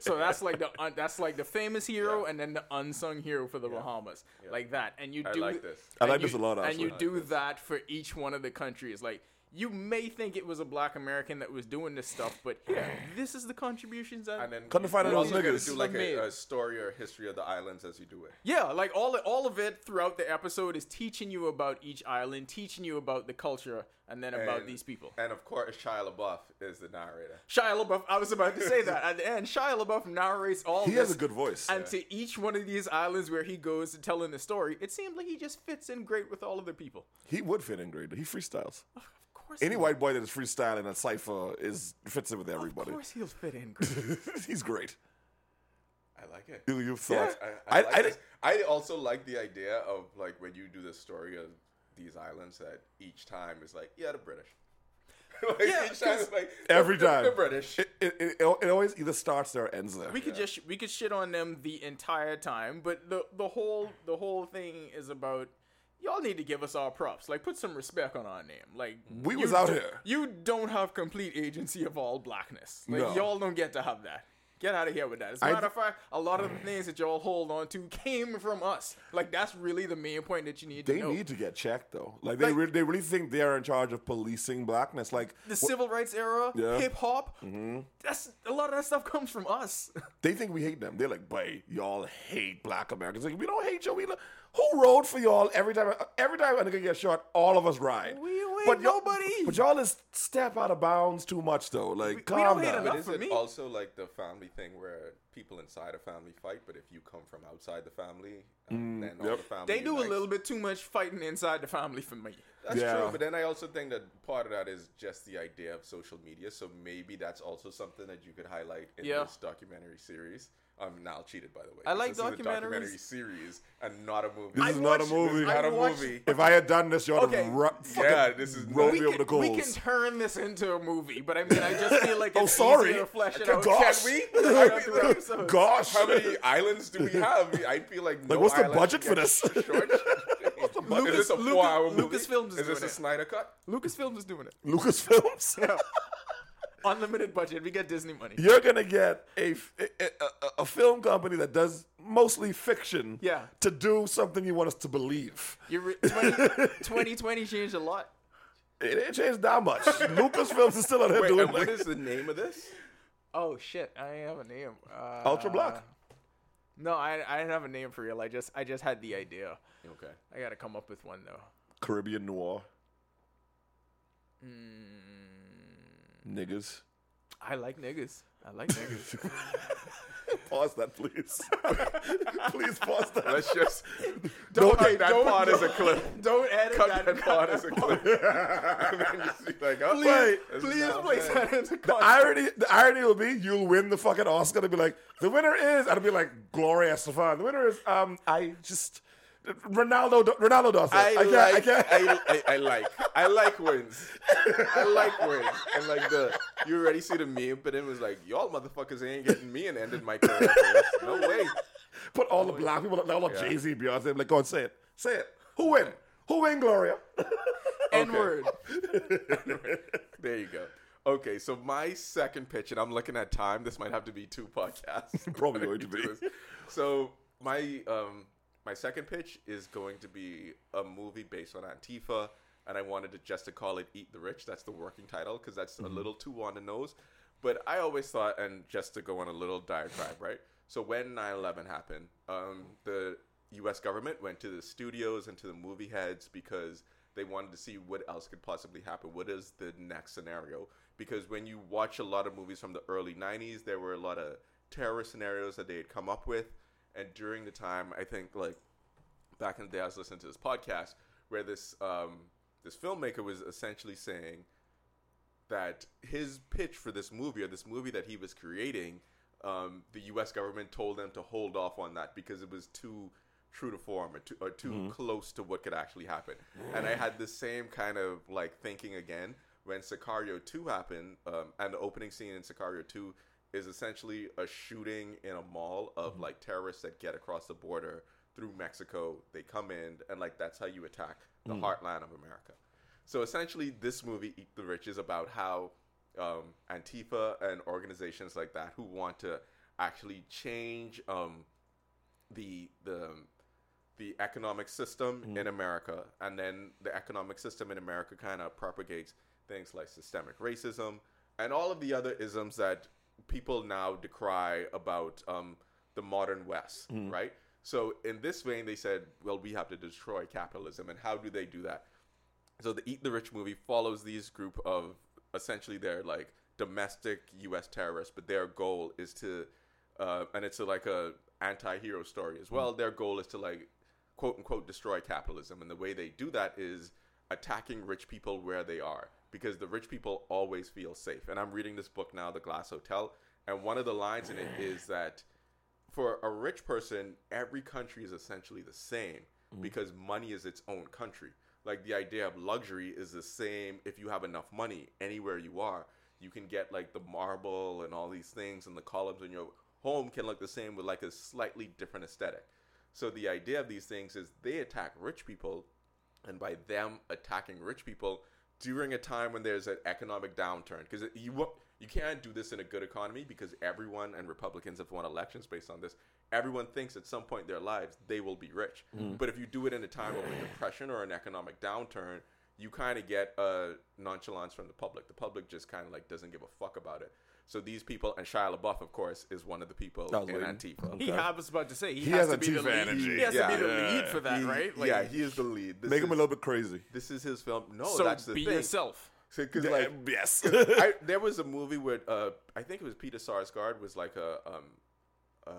So that's like the un, that's like the famous hero and then the unsung hero for the Bahamas, like that. And you do I do like this. I like you- this a lot, And you actually. do that for each one of the countries. Like you may think it was a black American that was doing this stuff, but here, this is the contributions that. And then Couldn't find you're those also gonna niggas. do like a, a story or history of the islands as you do it. yeah, like all all of it throughout the episode is teaching you about each island, teaching you about the culture, and then about And- these people. And of course, Shia LaBeouf is the narrator. Shia LaBeouf. I was about to say that at the end. Shia LaBeouf narrates all. He this, has a good voice. And to each one of these islands where he goes to telling the story, it seems like he just fits in great with all of the people. He would fit in great. But he freestyles. [laughs] Of course, Any he- white boy that is freestyling a cipher is fits in with everybody. Of course, he'll fit in great. [laughs] He's great. I like it. You, you thought? I, I, I, like I, this. I also like the idea of like when you do the story of these islands that each time is like, yeah, the British. [laughs] like, Yeah, each time 'cause it's like Every the, the- time. the British. it, it, it, it always either starts there or ends there. we could just we could shit on them the entire time, but the the whole the whole thing is about y'all need to give us our props. Like put some respect on our name. Like We was out do- here. You don't have complete agency of all blackness. Like No. y'all don't get to have that. Get out of here with that. As a matter of fact, a lot of the things that y'all hold on to came from us. Like that's really the main point that you need to They know. need to get checked though. Like they Like- really, they really think they're in charge of policing blackness. Like the wh- civil rights era, Yeah. hip hop. Mm-hmm. That's a lot of that stuff comes from us. [laughs] they think we hate them. They're like, "Boy, y'all hate black Americans." Like we don't hate you. We lo- who rode for y'all every time? Every time a nigga get shot, all of us ride. We don't hate y'all- nobody. But y'all is step out of bounds too much though. Like we calm don't hate down. enough. But is for it me. also like the family thing where people inside a family fight, but if you come from outside the family, um, then all yep. the family They do a little bit too much fighting inside the family for me. That's Yeah. true, but then I also think that part of that is just the idea of social media. So maybe that's also something that you could highlight in Yeah. this documentary series I'm now cheated, by the way. I like this is a documentary series and not a movie. This I is not a movie. This is not a watched- movie. If I had done this, you would Okay. have ru- Yeah, this is rolled we me over the can, we can turn this into a movie, but I mean, I just feel like [laughs] Oh, it's sorry. easier to flesh it out. gosh. Can we? [laughs] I Can feel we? like- Episodes. Gosh. How many islands do we have? [laughs] I feel like no what's the island budget for gets this? short. What's the budget? Is this a Lucas- four-hour movie? Lucasfilms is Is this doing a it. Snyder cut? Lucasfilms is doing it. Lucasfilms. Unlimited budget. We get Disney money. You're gonna get a a film company that does mostly fiction. Yeah. To do something you want us to believe. You're re- [laughs] 20, 2020 changed a lot. It ain't changed that much. Lucasfilms is still out here Wait, doing and what like is the name of this? Oh shit! I didn't have a name. Uh, Ultra Block. No, I I didn't have a name for real. I just I just had the idea. Okay. I gotta come up with one though. Caribbean noir. Mm, Niggas. I like niggas. I like niggas. [laughs] Pause that, please. [laughs] please pause that. Let's just [laughs] Don't- cut that don't- part as a clip. Don't edit Cut that. that part as a clip. and then you see like, oh, Wait, this is Please not place bad. that into The irony, the irony will be you'll win the fucking Oscar. They'll be like, the winner is, and it'll be like Gloria Estefan. The winner is, um, I just Ronaldo. Ronaldo Dawson. I, I, can't. like, I can't. I, I, I like, I like wins. I like wins. And like the, you already see the meme, but it was like, y'all motherfuckers ain't getting me and ended my career. No way. Put all the black people, all the Yeah. Jay Z, Beyonce. Like, go and say it. Say it. Who win? Who win, Gloria? [laughs] N word. [laughs] There you go. Okay, so my second pitch, and I'm looking at time. This might have to be two podcasts. Probably [laughs] going to be. So my um my second pitch is going to be a movie based on Antifa, and I wanted to just to call it "Eat the Rich." That's the working title because that's a little too on the nose. But I always thought, and just to go on a little diatribe, right? So when 9/11 happened, um, the U.S. government went to the studios and to the movie heads because they wanted to see what else could possibly happen. What is the next scenario? Because when you watch a lot of movies from the early 90s, there were a lot of terror scenarios that they had come up with. And during the time, I think like back in the day, I was listening to this podcast where this um, this filmmaker was essentially saying that his pitch for this movie or this movie that he was creating, um, the U.S. government told them to hold off on that because it was too true to form or too, or too close to what could actually happen. And I had the same kind of like thinking again when Sicario 2 happened, um, and the opening scene in Sicario 2 is essentially a shooting in a mall of like terrorists that get across the border through Mexico. They come in, and like that's how you attack the heartland of America. So essentially, this movie, Eat the Rich, is about how um, Antifa and organizations like that who want to actually change um, the the the economic system in America, and then the economic system in America kind of propagates things like systemic racism and all of the other isms that people now decry about um, the modern West, right? So in this vein, they said, well, we have to destroy capitalism, and how do they do that? So the Eat the Rich movie follows these group of essentially they're like domestic U.S. terrorists, but their goal is to, uh, and it's a, like a anti-hero story as well. Their goal is to like quote unquote destroy capitalism, and the way they do that is attacking rich people where they are because the rich people always feel safe. And I'm reading this book now, The Glass Hotel, and one of the lines in it is that for a rich person, every country is essentially the same mm-hmm. because money is its own country. Like the idea of luxury is the same if you have enough money anywhere you are. You can get like the marble and all these things, and the columns in your home can look the same with like a slightly different aesthetic. So the idea of these things is they attack rich people, and by them attacking rich people during a time when there's an economic downturn, because you you can't do this in a good economy because everyone and Republicans have won elections based on this. Everyone thinks at some point in their lives they will be rich, mm. but if you do it in a time of a depression or an economic downturn, you kind of get a nonchalance from the public. The public just kind of like doesn't give a fuck about it. So these people, and Shia LaBeouf, of course, is one of the people I was in waiting. Antifa. He, I was about to say he, He has, has to be the Antifa lead. energy. He has Yeah. to be the lead for that, He- right? yeah, he is the lead. This Make him a little bit crazy. This is his film. No, so that's the be thing. yourself. Because Yeah, like yes. [laughs] I, there was a movie where uh, I think it was Peter Sarsgaard was like a um, um,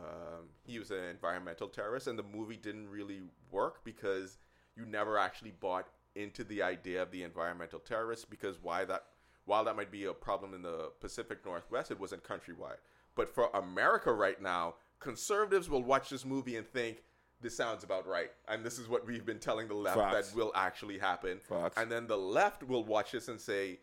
he was an environmental terrorist, and the movie didn't really work because you never actually bought into the idea of the environmental terrorist. Because why that while that might be a problem in the Pacific Northwest, it wasn't countrywide. But for America right now, conservatives will watch this movie and think this sounds about right, and this is what we've been telling the left that will actually happen. And then the left will watch this and say,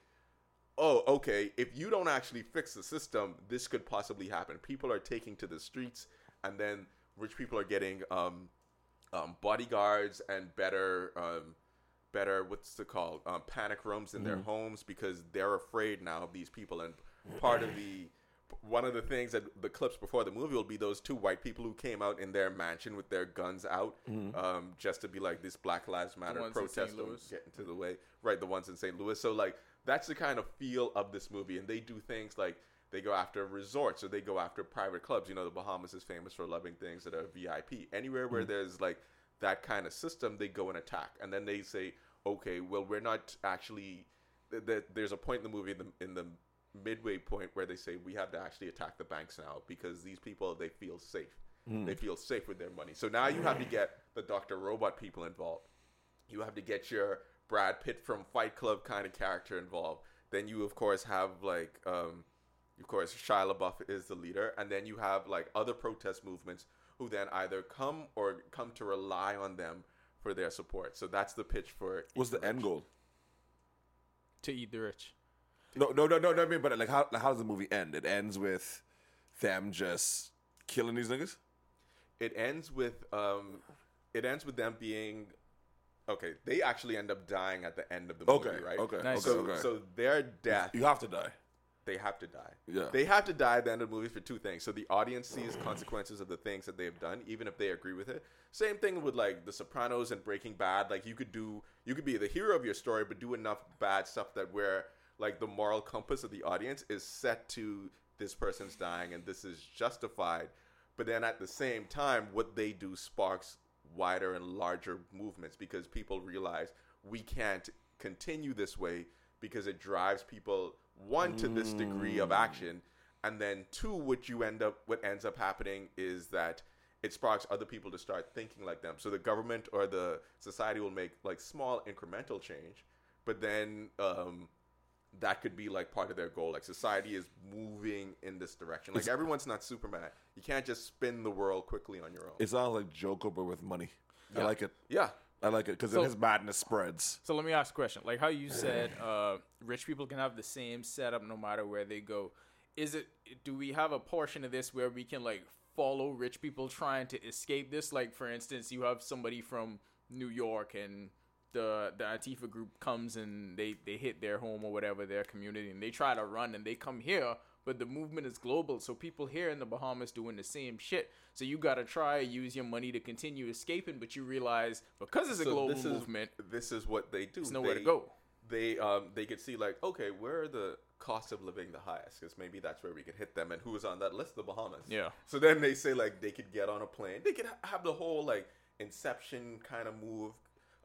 "Oh, okay. If you don't actually fix the system, this could possibly happen." People are taking to the streets, and then rich people are getting um, um, bodyguards and better, um, better what's it called, um, panic rooms in their homes because they're afraid now of these people. And part of the one of the things that the clips before the movie will be those two white people who came out in their mansion with their guns out, um, just to be like this Black Lives Matter ones in protest St. don't Louis. get into the way. Right, the ones in St. Louis. So like that's the kind of feel of this movie, and they do things like they go after resorts or they go after private clubs. You know, the Bahamas is famous for loving things that are VIP. Anywhere where there's like that kind of system, they go and attack, and then they say, okay, well, we're not actually. th- th- There's a point in the movie in the, in the midway point where they say we have to actually attack the banks now because these people they feel safe. They feel safe with their money. So now you have to get the Doctor Robot people involved you have to get your Brad Pitt from Fight Club kind of character involved. Then you of course have like um of course Shia LaBeouf is the leader and then you have like other protest movements who then either come or come to rely on them for their support. So that's the pitch for What's the end goal? To eat the rich. No, no, no, no, no. I mean, but like, how like, how does the movie end? It ends with them just killing these niggas. it ends with um it ends with them being okay, they actually end up dying at the end of the movie, Okay, right? okay, Nice. So okay, okay. so their death you have to die. They have to die. Yeah. They have to die at the end of the movie for two things. So the audience sees consequences of the things that they've done, even if they agree with it. Same thing with like The Sopranos and Breaking Bad. Like you could do, you could be the hero of your story, but do enough bad stuff that where like the moral compass of the audience is set to this person's dying and this is justified. But then at the same time, what they do sparks wider and larger movements because people realize we can't continue this way because it drives people one to this degree of action and then two what you end up what ends up happening is that it sparks other people to start thinking like them. So the government or the society will make like small incremental change but then um that could be like part of their goal. Like society is moving in this direction. Like everyone's not superman you can't just spin the world quickly on your own. It's sounds like Joker, but with money. I like it. yeah I like it because So- then his madness spreads. So let me ask a question. Like how you said, uh, rich people can have the same setup no matter where they go. Is it? Do we have a portion of this where we can like follow rich people trying to escape this? Like for instance, you have somebody from New York and the the Antifa group comes and they they hit their home or whatever their community and they try to run and they come here. But the movement is global, so people here in the Bahamas doing the same shit. So you gotta try use your money to continue escaping, but you realize because it's a So global this movement, is, this is what they do there's nowhere they, to go. they um they could see like okay where are the cost of living the highest because maybe that's where we could hit them and who's on that list the bahamas Yeah. so then they say like they could get on a plane they could ha- have the whole like inception kind of move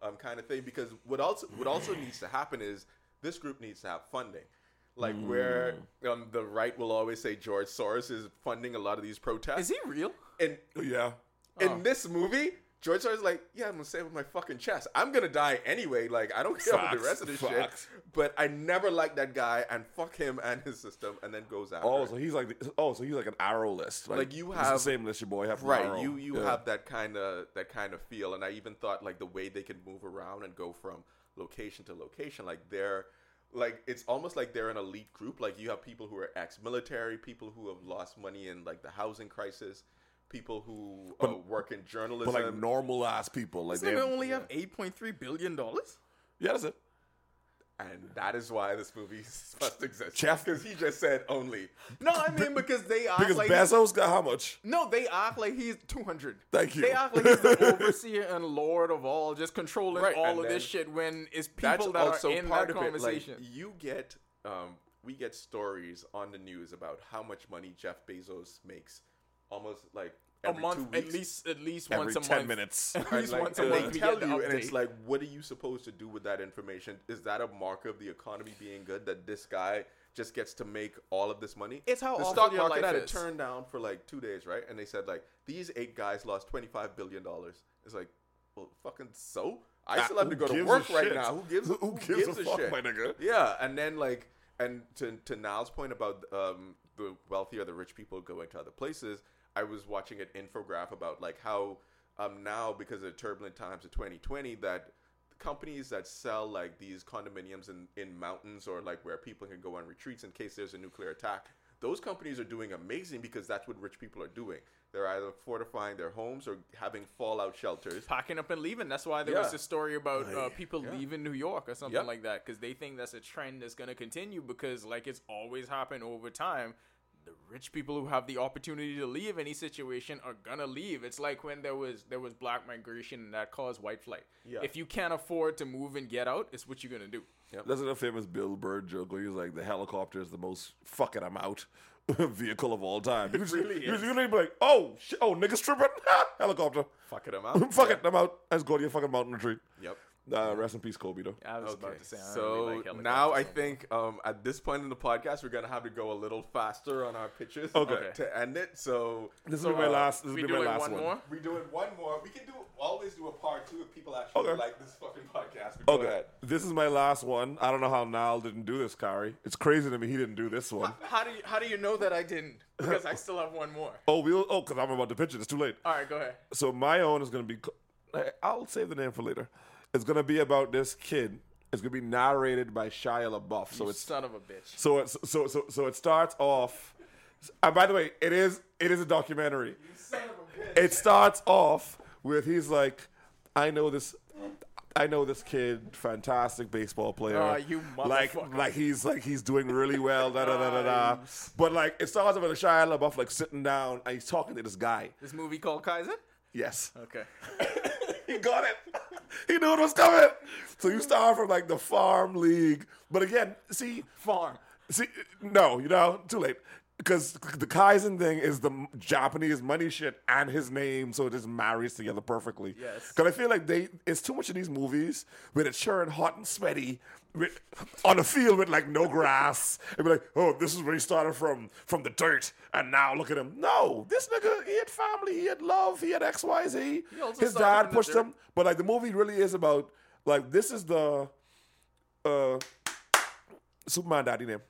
um kind of thing because what also what also needs to happen is this group needs to have funding like where um, the right will always say George Soros is funding a lot of these protests. Is he real? And Yeah. in Oh. this movie, George Soros is like, yeah, I'm gonna say it with my fucking chest. I'm gonna die anyway. Like, I don't care about the rest of this Facts. shit. But I never liked that guy, and fuck him and his system, and then goes out. Oh, so he's like, the, oh, so he's like an arrow list. Like, Like, you it's the same list your boy have. right. Arrow. You you Yeah. have that kind of that kind of feel, and I even thought like the way they can move around and go from location to location, like they're like it's almost like they're an elite group. Like you have people who are ex-military, people who have lost money in like the housing crisis, people who uh, work in journalism. but like normal ass people. Like they nigga have, only have eight point three billion dollars. yeah, that's it. And that is why this movie must [laughs] exist. Jeff- because he just said only. No, I mean because they act Because like Bezos got how much? no, they act like he's two hundred. Thank you. They act like he's the [laughs] overseer and lord of all, just controlling Right, all and of this shit. When it's people that are in part that of it. Like conversation. you get, um, we get stories on the news about how much money Jeff Bezos makes, almost like a month, two at least, at least Every once a 10 month. minutes. [laughs] At least like, once a month, they tell get the you, and it's like, what are you supposed to do with that information? Is that a marker of the economy being good that this guy just gets to make all of this money? It's how the stock your market had is. it turned down for like two days, right? And they said like these eight guys lost twenty five billion dollars. It's like, well, fucking so. I Ah, still have to go to work right shit? now. Who gives? Who Who, gives gives, a a, fuck, shit, my nigga? Yeah, and then like, and to to Niall's point about um, the wealthy or the rich people going to other places, I was watching an infograph about like how um now because of the turbulent times of 2020 that companies that sell like these condominiums in in mountains or like where people can go on retreats in case there's a nuclear attack. Those companies are doing amazing because that's what rich people are doing. They're either fortifying their homes or having fallout shelters. packing up and leaving. That's why there was Yeah. a story about uh, people Yeah. leaving New York or something Yep. like that because they think that's a trend that's going to continue because, like it's always happened over time, the rich people who have the opportunity to leave any situation are gonna leave. It's like when there was there was black migration and that caused white flight. Yeah. If you can't afford to move and get out, it's what you're gonna do. That's a famous Bill Burr joke where he's like, the helicopter is the most fucking I'm out [laughs] vehicle of all time. He was, really he was be like, oh, sh- oh, niggas tripping? [laughs] helicopter. Fucking them [laughs] out. Fuck it, I'm out. Let's go to your fucking mountain retreat. Yep. Uh, rest in peace, Kobe, though. I was Okay. about to say. I so really like now I helicopters so much. think um, at this point in the podcast we're gonna have to go a little faster on our pitches Okay. to end it. So This so, will be my uh, last. This will be my last one one. more. We doing one more. We can do always do a part two if people actually Okay. like this fucking podcast. But Go Okay, ahead. this is my last one. I don't know how Niall didn't do this, Kari. It's crazy to me he didn't do this one. How do you how do you know that I didn't? Because I still have one more. [laughs] Oh, we'll. Oh, because I'm about to pitch it. It's too late. All right, go ahead. So my own is going to be. I'll save the name for later. It's going to be about this kid. It's going to be narrated by Shia LaBeouf. So You it's son of a bitch. so it's so so so it starts off. And by the way, it is it is a documentary. You son of a bitch. It starts off with he's like, I know this. I know this kid, fantastic baseball player. Oh, you like, motherfucker. like he's like he's doing really well. Da da da da da. But like it starts off with a Shia LaBeouf like sitting down and he's talking to this guy. This movie called Kaizen? Yes, Okay. [laughs] he got it. He knew it was coming. So you start from like the farm league, but again, see, Farm. See, no, you know, too late. Because the Kaizen thing is the Japanese money shit and his name, so it just marries together perfectly. Yes. Because I feel like they, it's too much of these movies where it's and hot and sweaty with, on a field with like no grass. And be like, oh, this is where he started from, from the dirt, and now look at him. No, this nigga, he had family, he had love, he had X, Y, Z. His dad pushed him, but like the movie really is about like this is the uh Superman daddy name.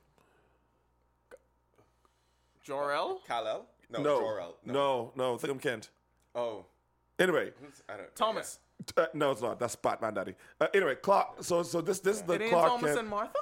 Jor-El? Kal-El? No, No, Jor-El. no, no, think I'm Kent. Oh, Anyway, I don't. Thomas. uh, no, it's not. That's Batman Daddy. Uh, anyway, Clark. So, so this this is the It ain't Clark Thomas Kent. and Martha?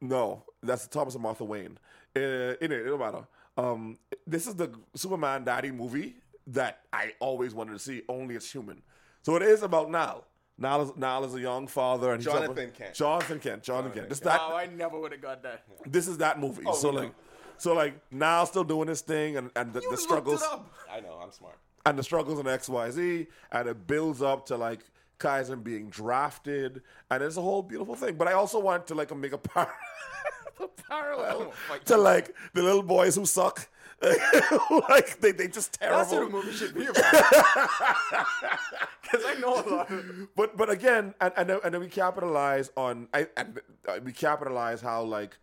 no, that's Thomas and Martha Wayne. Uh, anyway, it don't matter. Um, this is the Superman Daddy movie that I always wanted to see. Only it's human. So it is about Niall. Niall is Niall is a young father, and he's up- Jonathan Kent. Jonathan Kent. Jonathan Kent. This that. Oh, I never would have got that. This is that movie. so we know. like, so like Niall's still doing his thing, and and the, You the struggles. it up. I know. I'm smart. and the struggles in XYZ, and it builds up to like Kaizen being drafted, and it's a whole beautiful thing. But I also want to like make a, par- [laughs] a parallel fuck to like the little boys who suck. [laughs] like they they just That's what a terrible. movie should be about. [laughs] Because I know a lot But but again, and and then, and then we capitalize on I and we capitalize how like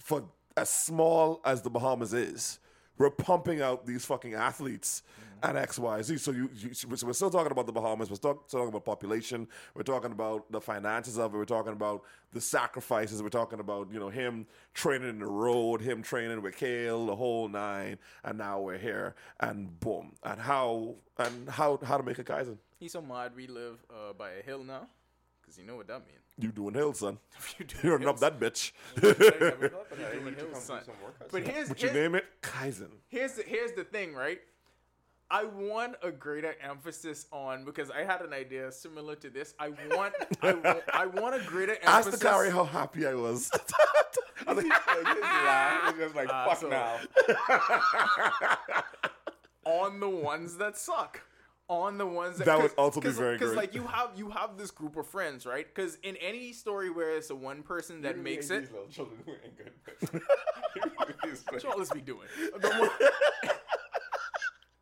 for as small as the Bahamas is, we're pumping out these fucking athletes at X Y Z. So you, you so we're still talking about the Bahamas. We're still talking about population. We're talking about the finances of it. We're talking about the sacrifices. We're talking about you know him training in the road, him training with Kale, the whole nine. And now we're here, and boom, and how and how how to make a Kaizen. He's so mad we live uh, by a hill now. Because you know what that means. You doing hills, son? [laughs] You do You're hills. up that bitch. You I [laughs] doing need to hills, come son. do some workouts. But here's, Would you here's, name it Kaizen? here's the here's the thing, right? I want a greater emphasis on because I had an idea similar to this. I want I, want, I want a greater [laughs] Ask the Kari how happy I was. I was like, like, laugh just like Ah, fuck so- now. on the ones that suck. On the ones that That would cause, also be cause, very Because like you have you have this group of friends, right? Because in any story where it's a one person that makes it, These little children who ain't good. [laughs] what y'all is be doing? [laughs] [laughs]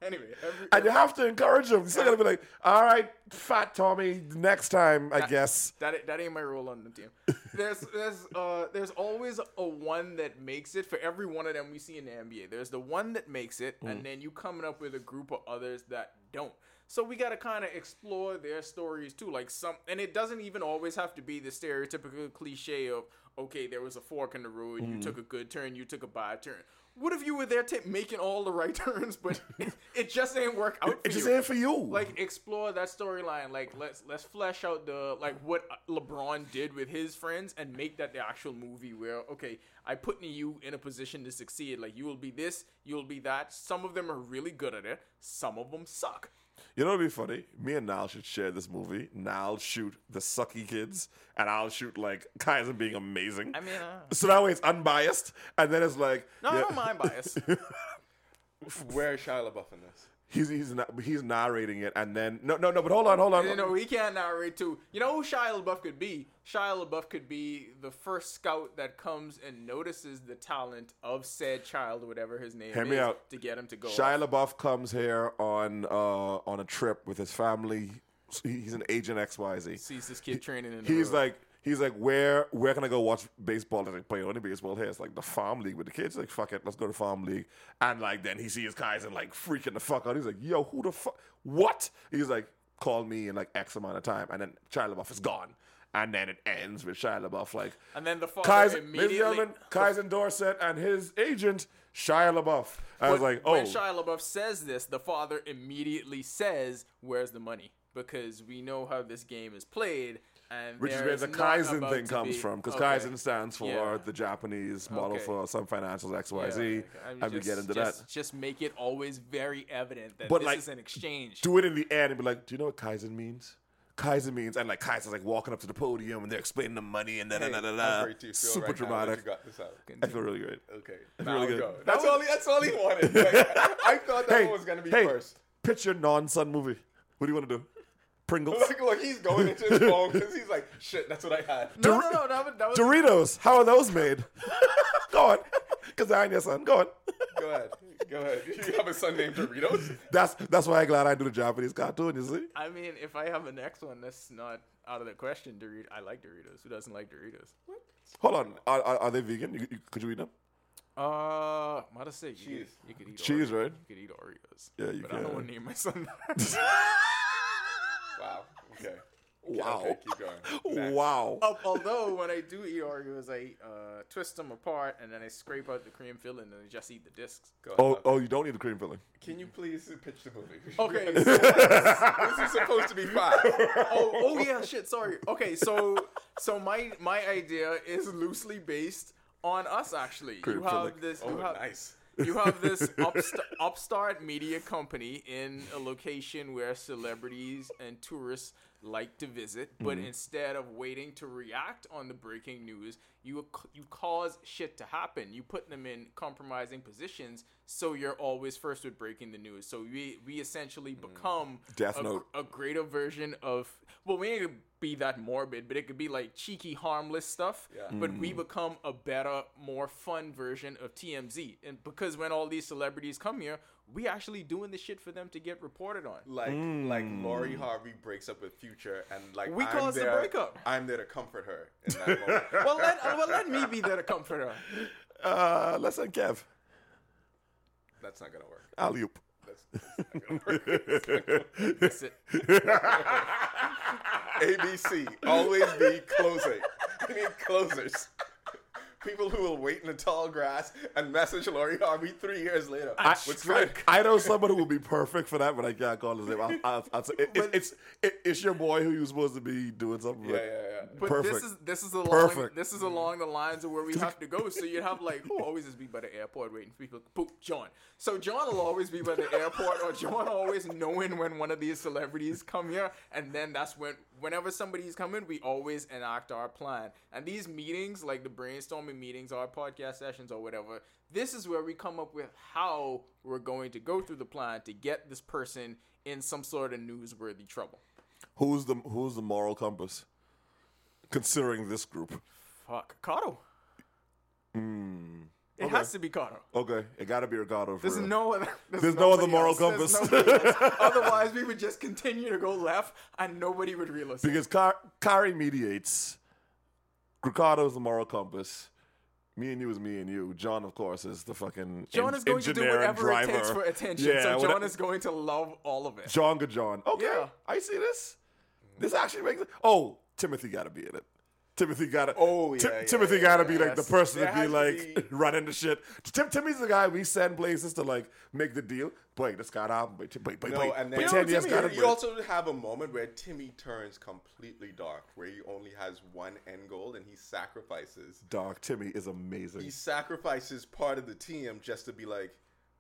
Anyway, every, and you have to encourage them. You still gotta be like, all right, fat Tommy, next time, I guess. That ain't- that ain't my role on the team. There's there's uh there's always a one that makes it for every one of them we see in the NBA. There's the one that makes it, Mm. and then you coming up with a group of others that don't. So we got to kind of explore their stories too, like some, and it doesn't even always have to be the stereotypical cliche of okay, there was a fork in the road. Mm-hmm. You took a good turn. You took a bad turn. What if you were there ta making all the right [laughs] turns, but [laughs] it just ain't work out for you. It just you? ain't for you. Like explore that storyline. Like let's let's flesh out the like what LeBron did with his friends and make that the actual movie where okay, I put you in a position to succeed. Like you will be this, you'll be that. Some of them are really good at it. Some of them suck. You know what'd be funny? Me and Niall should share this movie. Niall shoot the sucky kids, and I'll shoot like Kaiser being amazing. I mean, uh, so that way it's unbiased, and then it's like no, I yeah, don't mind bias. [laughs] Where's Shia LaBeouf in this? He's he's not, he's narrating it, and then no no no, but hold on hold on. you know, he can't narrate too. You know who Shia LaBeouf could be? Shia LaBeouf could be the first scout that comes and notices the talent of said child, whatever his name Hear is, me out. to get him to go. Shia off. LaBeouf comes here on uh on a trip with his family. He's an agent X Y Z. sees this kid training in He's like, he's like, where where can I go watch baseball? Like, play only baseball here. It's like the farm league with the kids. Like, fuck it, let's go to farm league. And like, then he sees guys and like freaking the fuck out. He's like, yo, who the fuck? What? He's like, call me in like X amount of time, and then Shia LaBeouf is gone. And then it ends with Shia LaBeouf like, and then the father immediately. gentlemen, Kaiser Dorset and his agent Shia LaBeouf. I was like, oh, when Shia LaBeouf says this, the father immediately says, "Where's the money?" Because we know how this game is played, and which is where the Kaizen thing comes be- from, because Okay. Kaizen stands for Yeah. the Japanese model Okay. for some financials X Y Z, Yeah, okay. I mean, and we get into just, that. Just make it always very evident that But, this like, is an exchange. Do it in the end and be like, do you know what Kaizen means? Kaizen means, and like Kaizen's like walking up to the podium and they're explaining the money and da da da da da. great do you feel Super right dramatic. you got this out? I feel really great. Okay, now really good. go. That's all. He, that's all he wanted. [laughs] Like, I thought that Hey, one was gonna be hey, first. pitch your non-sun movie. What do you want to do? Pringles, Like, look, he's going into his phone because he's like, "Shit, that's what I had." no, no, no, that was, that was Doritos. How are those made? [laughs] Go on, because I'm your son. Go on. Go ahead, go ahead. [laughs] You have a son named Doritos. That's that's why I'm glad I do the Japanese cartoon. You see. I mean, if I have a next one, that's not out of the question. Doritos. I like Doritos. Who doesn't like Doritos? What? Hold on. Are, are, are they vegan? You, you, could you eat them? Uh, I'm about to say you Cheese. Could, you could eat Cheese, Oreos. right? You could eat Oreos. Yeah, you but can. I don't want to name my son. [laughs] that. Wow. Okay. Wow. Okay, keep going. Next. Wow. Al- Although when I do eat Oreos, I uh, twist them apart and then I scrape out the cream filling and I just eat the discs. Go Oh, ahead. oh, you don't need the cream filling. Can you please pitch the movie? [laughs] Okay. [laughs] this is supposed to be five. [laughs] oh, oh yeah, shit. Sorry. Okay, so so my my idea is loosely based on us. Actually, Cream you have filling. this. Oh, you have, nice. You have this upst- upstart media company in a location where celebrities and tourists like to visit, but mm-hmm. instead of waiting to react on the breaking news, you you cause shit to happen. You put them in compromising positions, so you're always first with breaking the news. So we we essentially mm. become Death a, Note. a greater version of well, we ain't be that morbid, but it could be like cheeky, harmless stuff. Yeah. But we mm. become a better, more fun version of TMZ, and because when all these celebrities come here, we actually doing the shit for them to get reported on. Like like mm. Lori Harvey breaks up with Future and like We I'm caused the breakup. I'm there to comfort her in that [laughs] moment. well, let uh, well let me be there to comfort her. Uh, let's send Kev. That's not gonna work. Alley oop. That's, that's not gonna work. [laughs] [laughs] That's it. ABC always be closing. We need closers. People who will wait in the tall grass and message Lori Harvey three years later. What's good? I know someone who will be perfect for that, but I can't call his name. I'll, I'll, I'll say, it, it, it's it, it's your boy who you're supposed to be doing something. Yeah, with. yeah, yeah. But Perfect. this is this is along Perfect. this is along the lines of where we have to go. So you'd have like who [laughs] always just be by the airport waiting for people. Poop, John. So John will always be by the airport, or John always knowing when one of these celebrities come here, and then that's when whenever somebody's coming, we always enact our plan. And these meetings, like the brainstorming meetings, our podcast sessions, or whatever, this is where we come up with how we're going to go through the plan to get this person in some sort of newsworthy trouble. Who's the who's the moral compass? Considering this group, Fuck, Kato. It. Okay. has to be Kato. okay, it got to be Ricardo. For There's real. no other. There's no other moral else. Compass. [laughs] Otherwise, we would just continue to go left, and nobody would realize. it. because Kari mediates. Ricardo's the moral compass. Me and you is me and you. John, of course, is the fucking John is going to do whatever it takes for attention. Yeah, so John is going to love all of it. John good John. Okay, Yeah. I see this. This actually makes it. Oh, Timothy got to be in it. Timothy gotta. Oh, Ti- yeah, yeah, Timothy yeah, gotta yeah, be like the person to be like be- [laughs] running the shit. Tim, Timmy's the guy we send places to like make the deal. Boy, this got out. Wait, wait, wait, No, and then ten years Timmy, got it. you wait. also have a moment where Timmy turns completely dark, where he only has one end goal and he sacrifices. Dog, Timmy is amazing. He sacrifices part of the team just to be like,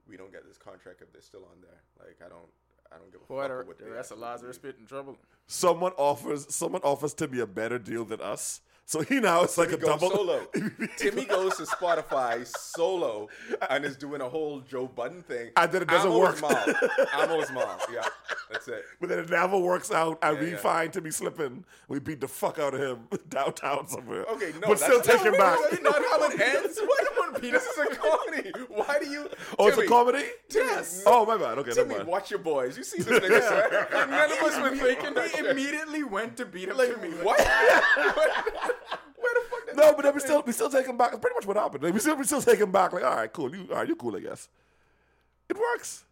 we don't get this contract if they're still on there. Like I don't, I don't give a Boy, fuck the, what the they rest of Lazarus do. bit in trouble. someone offers someone offers Timmy a better deal than us. So he now it's like Timmy a goes double. solo. [laughs] Timmy goes to Spotify solo and is doing a whole Joe Budden thing. And then it doesn't Amo's work. Mom. [laughs] Amo's mom. Yeah, that's it. But then it never works out, and Yeah, we yeah. find Timmy slipping. We beat the fuck out of him [laughs] downtown somewhere. Okay, no, but still take him back. Not how it ends. What? This is a comedy. Why do you? Oh, it's a comedy. Timmy, Yes. Oh my bad. Okay, never Timmy, mind. watch your boys. You see this nigga, sir? [laughs] Like, none of us been thinking that He immediately went to beat up Like Timmy. what? [laughs] Where the fuck? Did No, but then we still we still take him back. That's pretty much what happened. Like, we still we still take him back. Like, all right, cool. You all right? You cool? I guess. It works.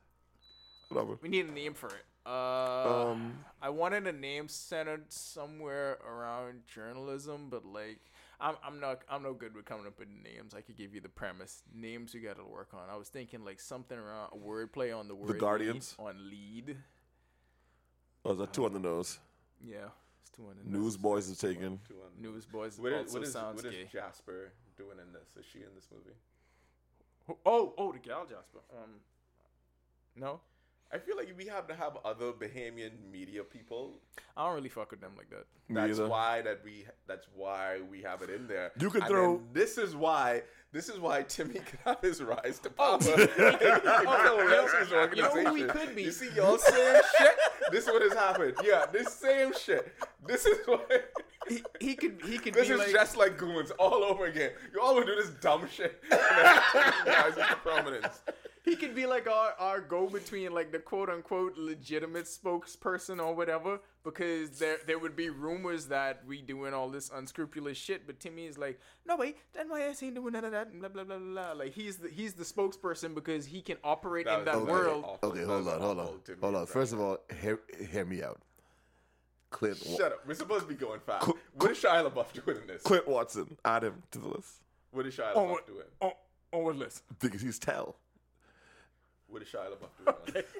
Whatever. We need a name for it. Uh, Um, I wanted a name centered somewhere around journalism, but like, I'm I'm not I'm no good with coming up with names. I could give you the premise. Names we got to work on. I was thinking like something around a wordplay on the word. lead- Guardians? on lead. Oh, is that two on the nose? Yeah, it's two on the nose. Newsboys is taken. Newsboys What is, also what is, sounds what is gay. Jasper doing in this? Is she in this movie? Oh, oh, the gal Jasper. Um, no, I feel like we have to have other Bahamian media people. I don't really fuck with them like that. Me That's either. why that we. That's why we have it in there. You could And throw- This is why. This is why Timmy can have his rise to oh. power. Oh. [laughs] he can, he can coalesce you know organization. who we could be? You see, y'all saying [laughs] shit. This is what has happened. Yeah, this same shit. This is why. [laughs] He, he could he could This be is like just like goons all over again. You all would do this dumb shit. And then Timmy rises to prominence. He could be like our, our go between like the quote unquote legitimate spokesperson or whatever because there there would be rumors that we doing all this unscrupulous shit but Timmy is like no wait NYS ain't doing none of that and blah blah blah blah blah like he's the he's the spokesperson because he can operate in that was world awful. Okay, hold on, hold on, awful Timmy hold on. First of all, hear, hear me out. Clint, Wa- Shut up. We're supposed to be going fast. Qu- what is Shia LaBeouf doing in this? Clint Watson, add him to the list What is Shia LaBeouf what- doing? oh oh what list because he's tell. What is Shia LaBeouf doing? [laughs]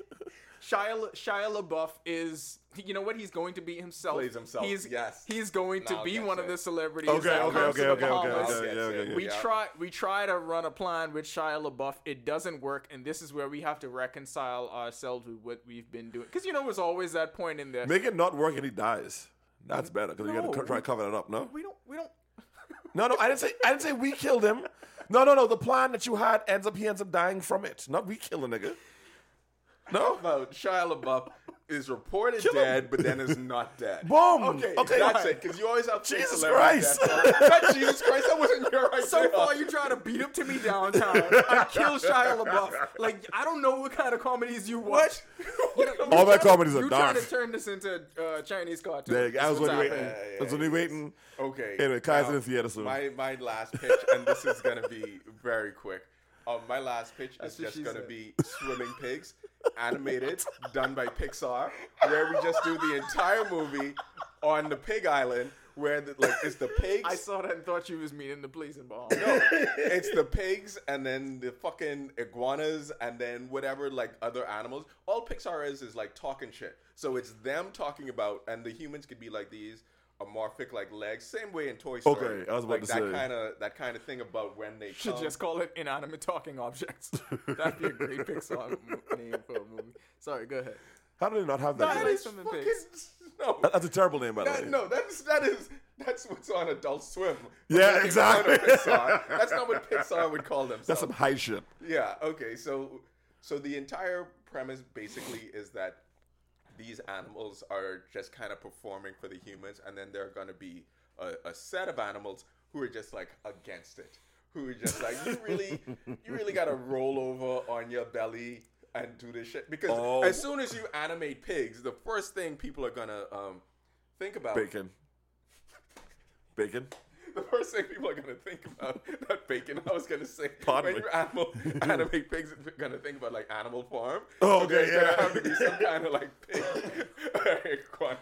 Shia La- Shia LaBeouf is you know what he's going to be himself Plays himself, he's yes. he's going to Now be gets one of it. the celebrities Okay, that okay, comes to okay, the okay, okay, Bahamas. okay, Yes, okay. We Yeah. try we try to run a plan with Shia LaBeouf. It doesn't work, and this is where we have to reconcile ourselves with what we've been doing. Because you know, there's always that point in there. Make it not work and he dies. That's better because you got No, to try we- to cover that up. No, we don't we don't. no, no. I didn't say. I didn't say we killed him. No, no, no. The plan that you had ends up he ends up dying from it. Not we kill a nigga. No. about Shia LaBeouf is reported Kill him. dead, but then is not dead? [laughs] Boom. Okay, Okay. that's it. Because you always have Jesus Christ. Not Jesus Christ, that wasn't your [laughs] idea. So far, you try to beat up Timmy downtown I kill Shia LaBeouf. Like I don't know what kind of comedies you watch. [laughs] You know, All my comedies are you dark. trying to turn this into uh, Chinese cartoon. Go. I was That's only waiting. happening. I was only waiting. Okay. Anyway, Kai's in the theater soon. My my last pitch, and this is gonna be very quick. Um, my last pitch That's is just gonna said. be swimming pigs, animated, done by Pixar, where we just do the entire movie on the pig island, where the, like it's the pigs. I saw that and thought you was meaning the police in Bahamas. No, it's the pigs and then the fucking iguanas and then whatever like other animals. All Pixar is is like talking shit. So it's them talking about, and the humans could be like these amorphic like legs, same way in Toy Story. Okay, I was about like to that say. kind of that kind of thing about when they Should come. just call it inanimate talking objects. [laughs] That'd be a great Pixar name for a movie. Sorry, go ahead. How do they not have that? No, yet? it is fucking no. That- That's a terrible name, by the That, way. no, that's that is that's what's on Adult Swim. Yeah, Making fun exactly. of That's not what Pixar would call themselves. That's some high shit. Yeah. Okay. So, so the entire premise basically is that these animals are just kind of performing for the humans, and then there are going to be a, a set of animals who are just like against it, who are just like, you really, you really got to roll over on your belly and do this shit because Oh. as soon as you animate pigs, the first thing people are gonna um, think about Bacon. Bacon. [laughs] the first thing people are gonna think about [laughs] not bacon. I was gonna say Pardon when me. you animal [laughs] animate pigs, are gonna think about like Animal Farm. Oh, So okay, there's yeah. gonna have to be some kind of like pig.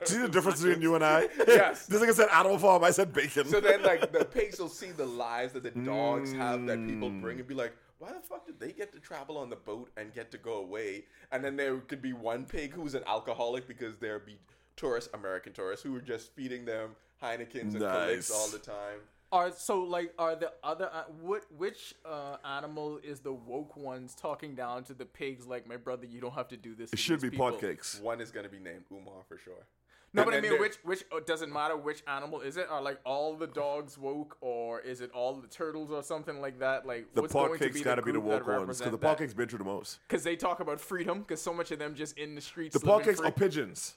See the difference between you and I? Yes. This nigga said Animal Farm. I said bacon. So then, like the pigs will see the lives that the dogs have that people bring mm. and be like, "Why the fuck did they get to travel on the boat and get to go away?" And then there could be one pig who's an alcoholic because there'd be tourists, American tourists, who are just feeding them Heinekens and Nice. All the time. Are so like are the other uh, what which uh, animal is the woke ones talking down to the pigs like my brother you don't have to do this. it to should these be people." pot cakes. One is gonna be named Umar for sure. No, And but I mean which which uh, doesn't matter which animal is it? Are like all the dogs woke or is it all the turtles or something like that? Like The what's pot going to cakes got to be the woke ones because the represent pot cakes been through the most. Because they talk about freedom, because so much of them just in the streets. The pot cakes are pigeons.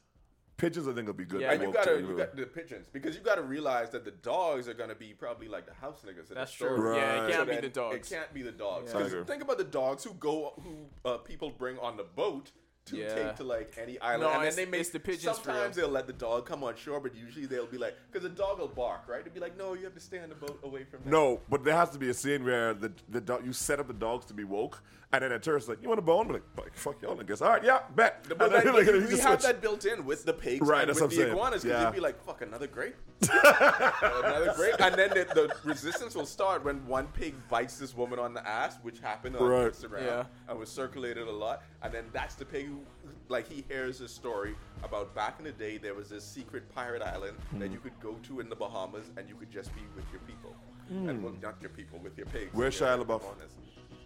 Pigeons, I think, will be good. Yeah. And you woke gotta, too. you got the pigeons because you gotta realize that the dogs are gonna be probably like the house niggas. in That's the story. true. Yeah, it can't be the dogs. It can't be the dogs. Yeah. 'Cause I agree. think about the dogs who go, who uh, people bring on the boat to Yeah. take to like any island, No, and then they make. the pigeons for sometimes they'll let the dog come on shore, but usually they'll be like, because the dog will bark, right? They'll be like, no, you have to stay on the boat away from them. No, but there has to be a scene where the the dog, you set up the dogs to be woke, and then a tourist like, you want a bone? I'm like, "Fuck- fuck y'all, I guess. All right, yeah, bet. But And like, we, we have switch. that built in with the pigs Right, and that's with what I'm the saying. iguanas because Yeah. they'd be like, fuck, another grape? [laughs] another grape? And then the, the resistance will start when one pig bites this woman on the ass, which happened on Right. Instagram Yeah. and was circulated a lot. And then that's the pig who, like, he hears a story about back in the day, there was this secret pirate island that Hmm. you could go to in the Bahamas and you could just be with your people. And well, not your people, with your pigs. Hmm. Where's Shia LaBeouf?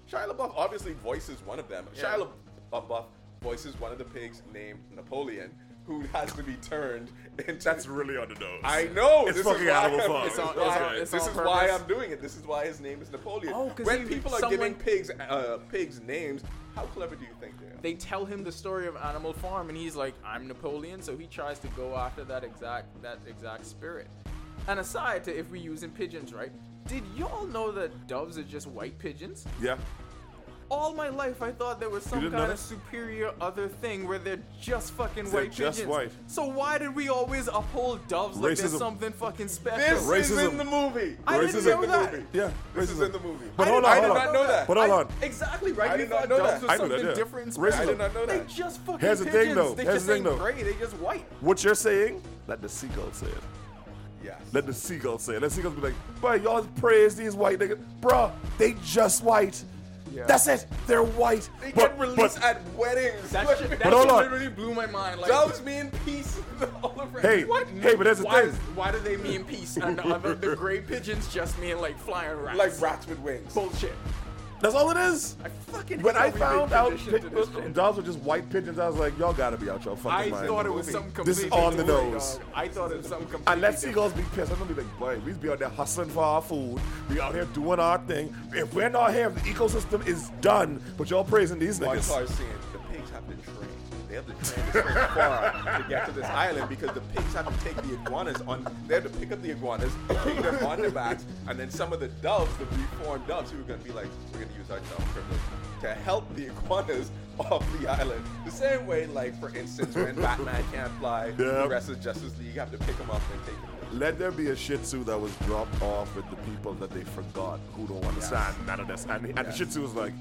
Shia LaBeouf obviously voices one of them. Shia LaBeouf voices one of the pigs named Napoleon, who has to be turned into. That's really on the nose. I know. It's this fucking is why Animal I'm- Farm. This, It's on- is, why, it's on- this on is why. I'm doing it. This is why his name is Napoleon. Oh, 'cause when he- people are someone- giving pigs uh, pigs names, how clever do you think they are? they tell him the story of Animal Farm, and he's like, "I'm Napoleon," so he tries to go after that exact that exact spirit. And aside to if we're using pigeons, right? Did y'all know that doves are just white pigeons? Yeah. All my life, I thought there was some kind of superior other thing where they're just fucking They're white just pigeons. white. So why did we always uphold doves like there's something fucking special? This is Racism. in the movie. I This didn't know that. movie. Yeah. This is in the movie. But I hold on, I hold did on. not know that. But hold I- on. Exactly right. I did not know doves that. was I something different Racism. I did not know They just fucking Here's the thing, pigeons. though. They Here's just the thing, ain't though. gray. They just white. What you're saying, let the seagulls say it. Yes. Let the seagulls say it. Let the seagulls be like, boy, y'all praise these white niggas. Bruh, they just white. Yeah. That's it. They're white. They but, get released but- at weddings. That shit, that But hold shit on. literally blew my mind. Like, Doves mean peace [laughs] all around. Hey, what? hey, but that's the why thing. does- why do they mean peace and the other the gray pigeons just mean like flying rats? like rats with wings. bullshit. That's all it is. I fucking When I found out dogs were just white pigeons, I was like, y'all gotta be out your fucking I mind. thought it was some This is on the nose. dog. I thought it was some completely let different. seagulls be pissed. I'm gonna be like, boy, we be out there hustling for our food. We out here doing our thing. If we're not here, the ecosystem is done. But y'all praising these One niggas. the pigs have to train. They have to far to get to this island because the pigs have to take the iguanas on. They have to pick up the iguanas, take them on their backs, and then some of the doves, the reformed doves, who are going to be like, we're going to use our dove privilege to help the iguanas [laughs] off the island. The same way, like for instance, when [laughs] Batman can't fly, the rest of Justice League have to pick them up and take them. Let there be a Shih Tzu that was dropped off with the people that they forgot who don't understand none of this. And, and the Shih Tzu was like,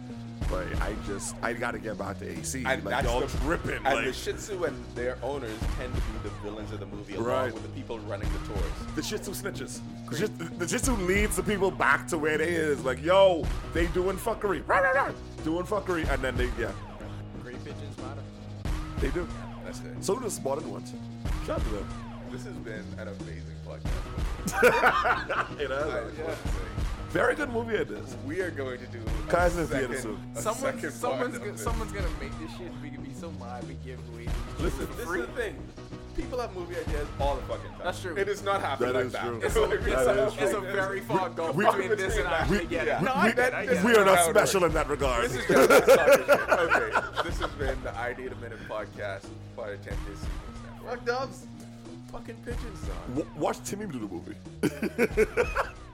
boy, I just, I gotta get back to AC. And like, that's y'all the, tripping. And like, the Shih Tzu and their owners tend to be the villains of the movie, along Right. with the people running the tours. The Shih Tzu snitches. The Shih, the Shih Tzu leads the people back to where they is. Like, yo, they doing fuckery. Rah, rah, rah. Doing fuckery. And then they, yeah, Gray pigeons matter. they do. That's it. So do the spotted ones. Shout out to them. This has been an amazing podcast. [laughs] It I has. just want to say, Very good movie it is. we are going to do a Guys second, theater soon. a Someone's, second someone's, part gonna, of someone's gonna make this shit. We can be so mad we give away. these Listen, shit this free. is the thing. People have movie ideas all the fucking time. That's true. It is not happening That like is that. true. [laughs] It's a, That it's, is a, it's a true. very far gulf we- between this and we- actually yeah. it. No, I get it. I get We are not special in that regard. This is just [laughs] a sucker shit. Okay, this has been the Idea to Minute podcast by the 10 Days Fuck doves. Fucking pigeons, son. W- watch Timmy do the movie. [laughs]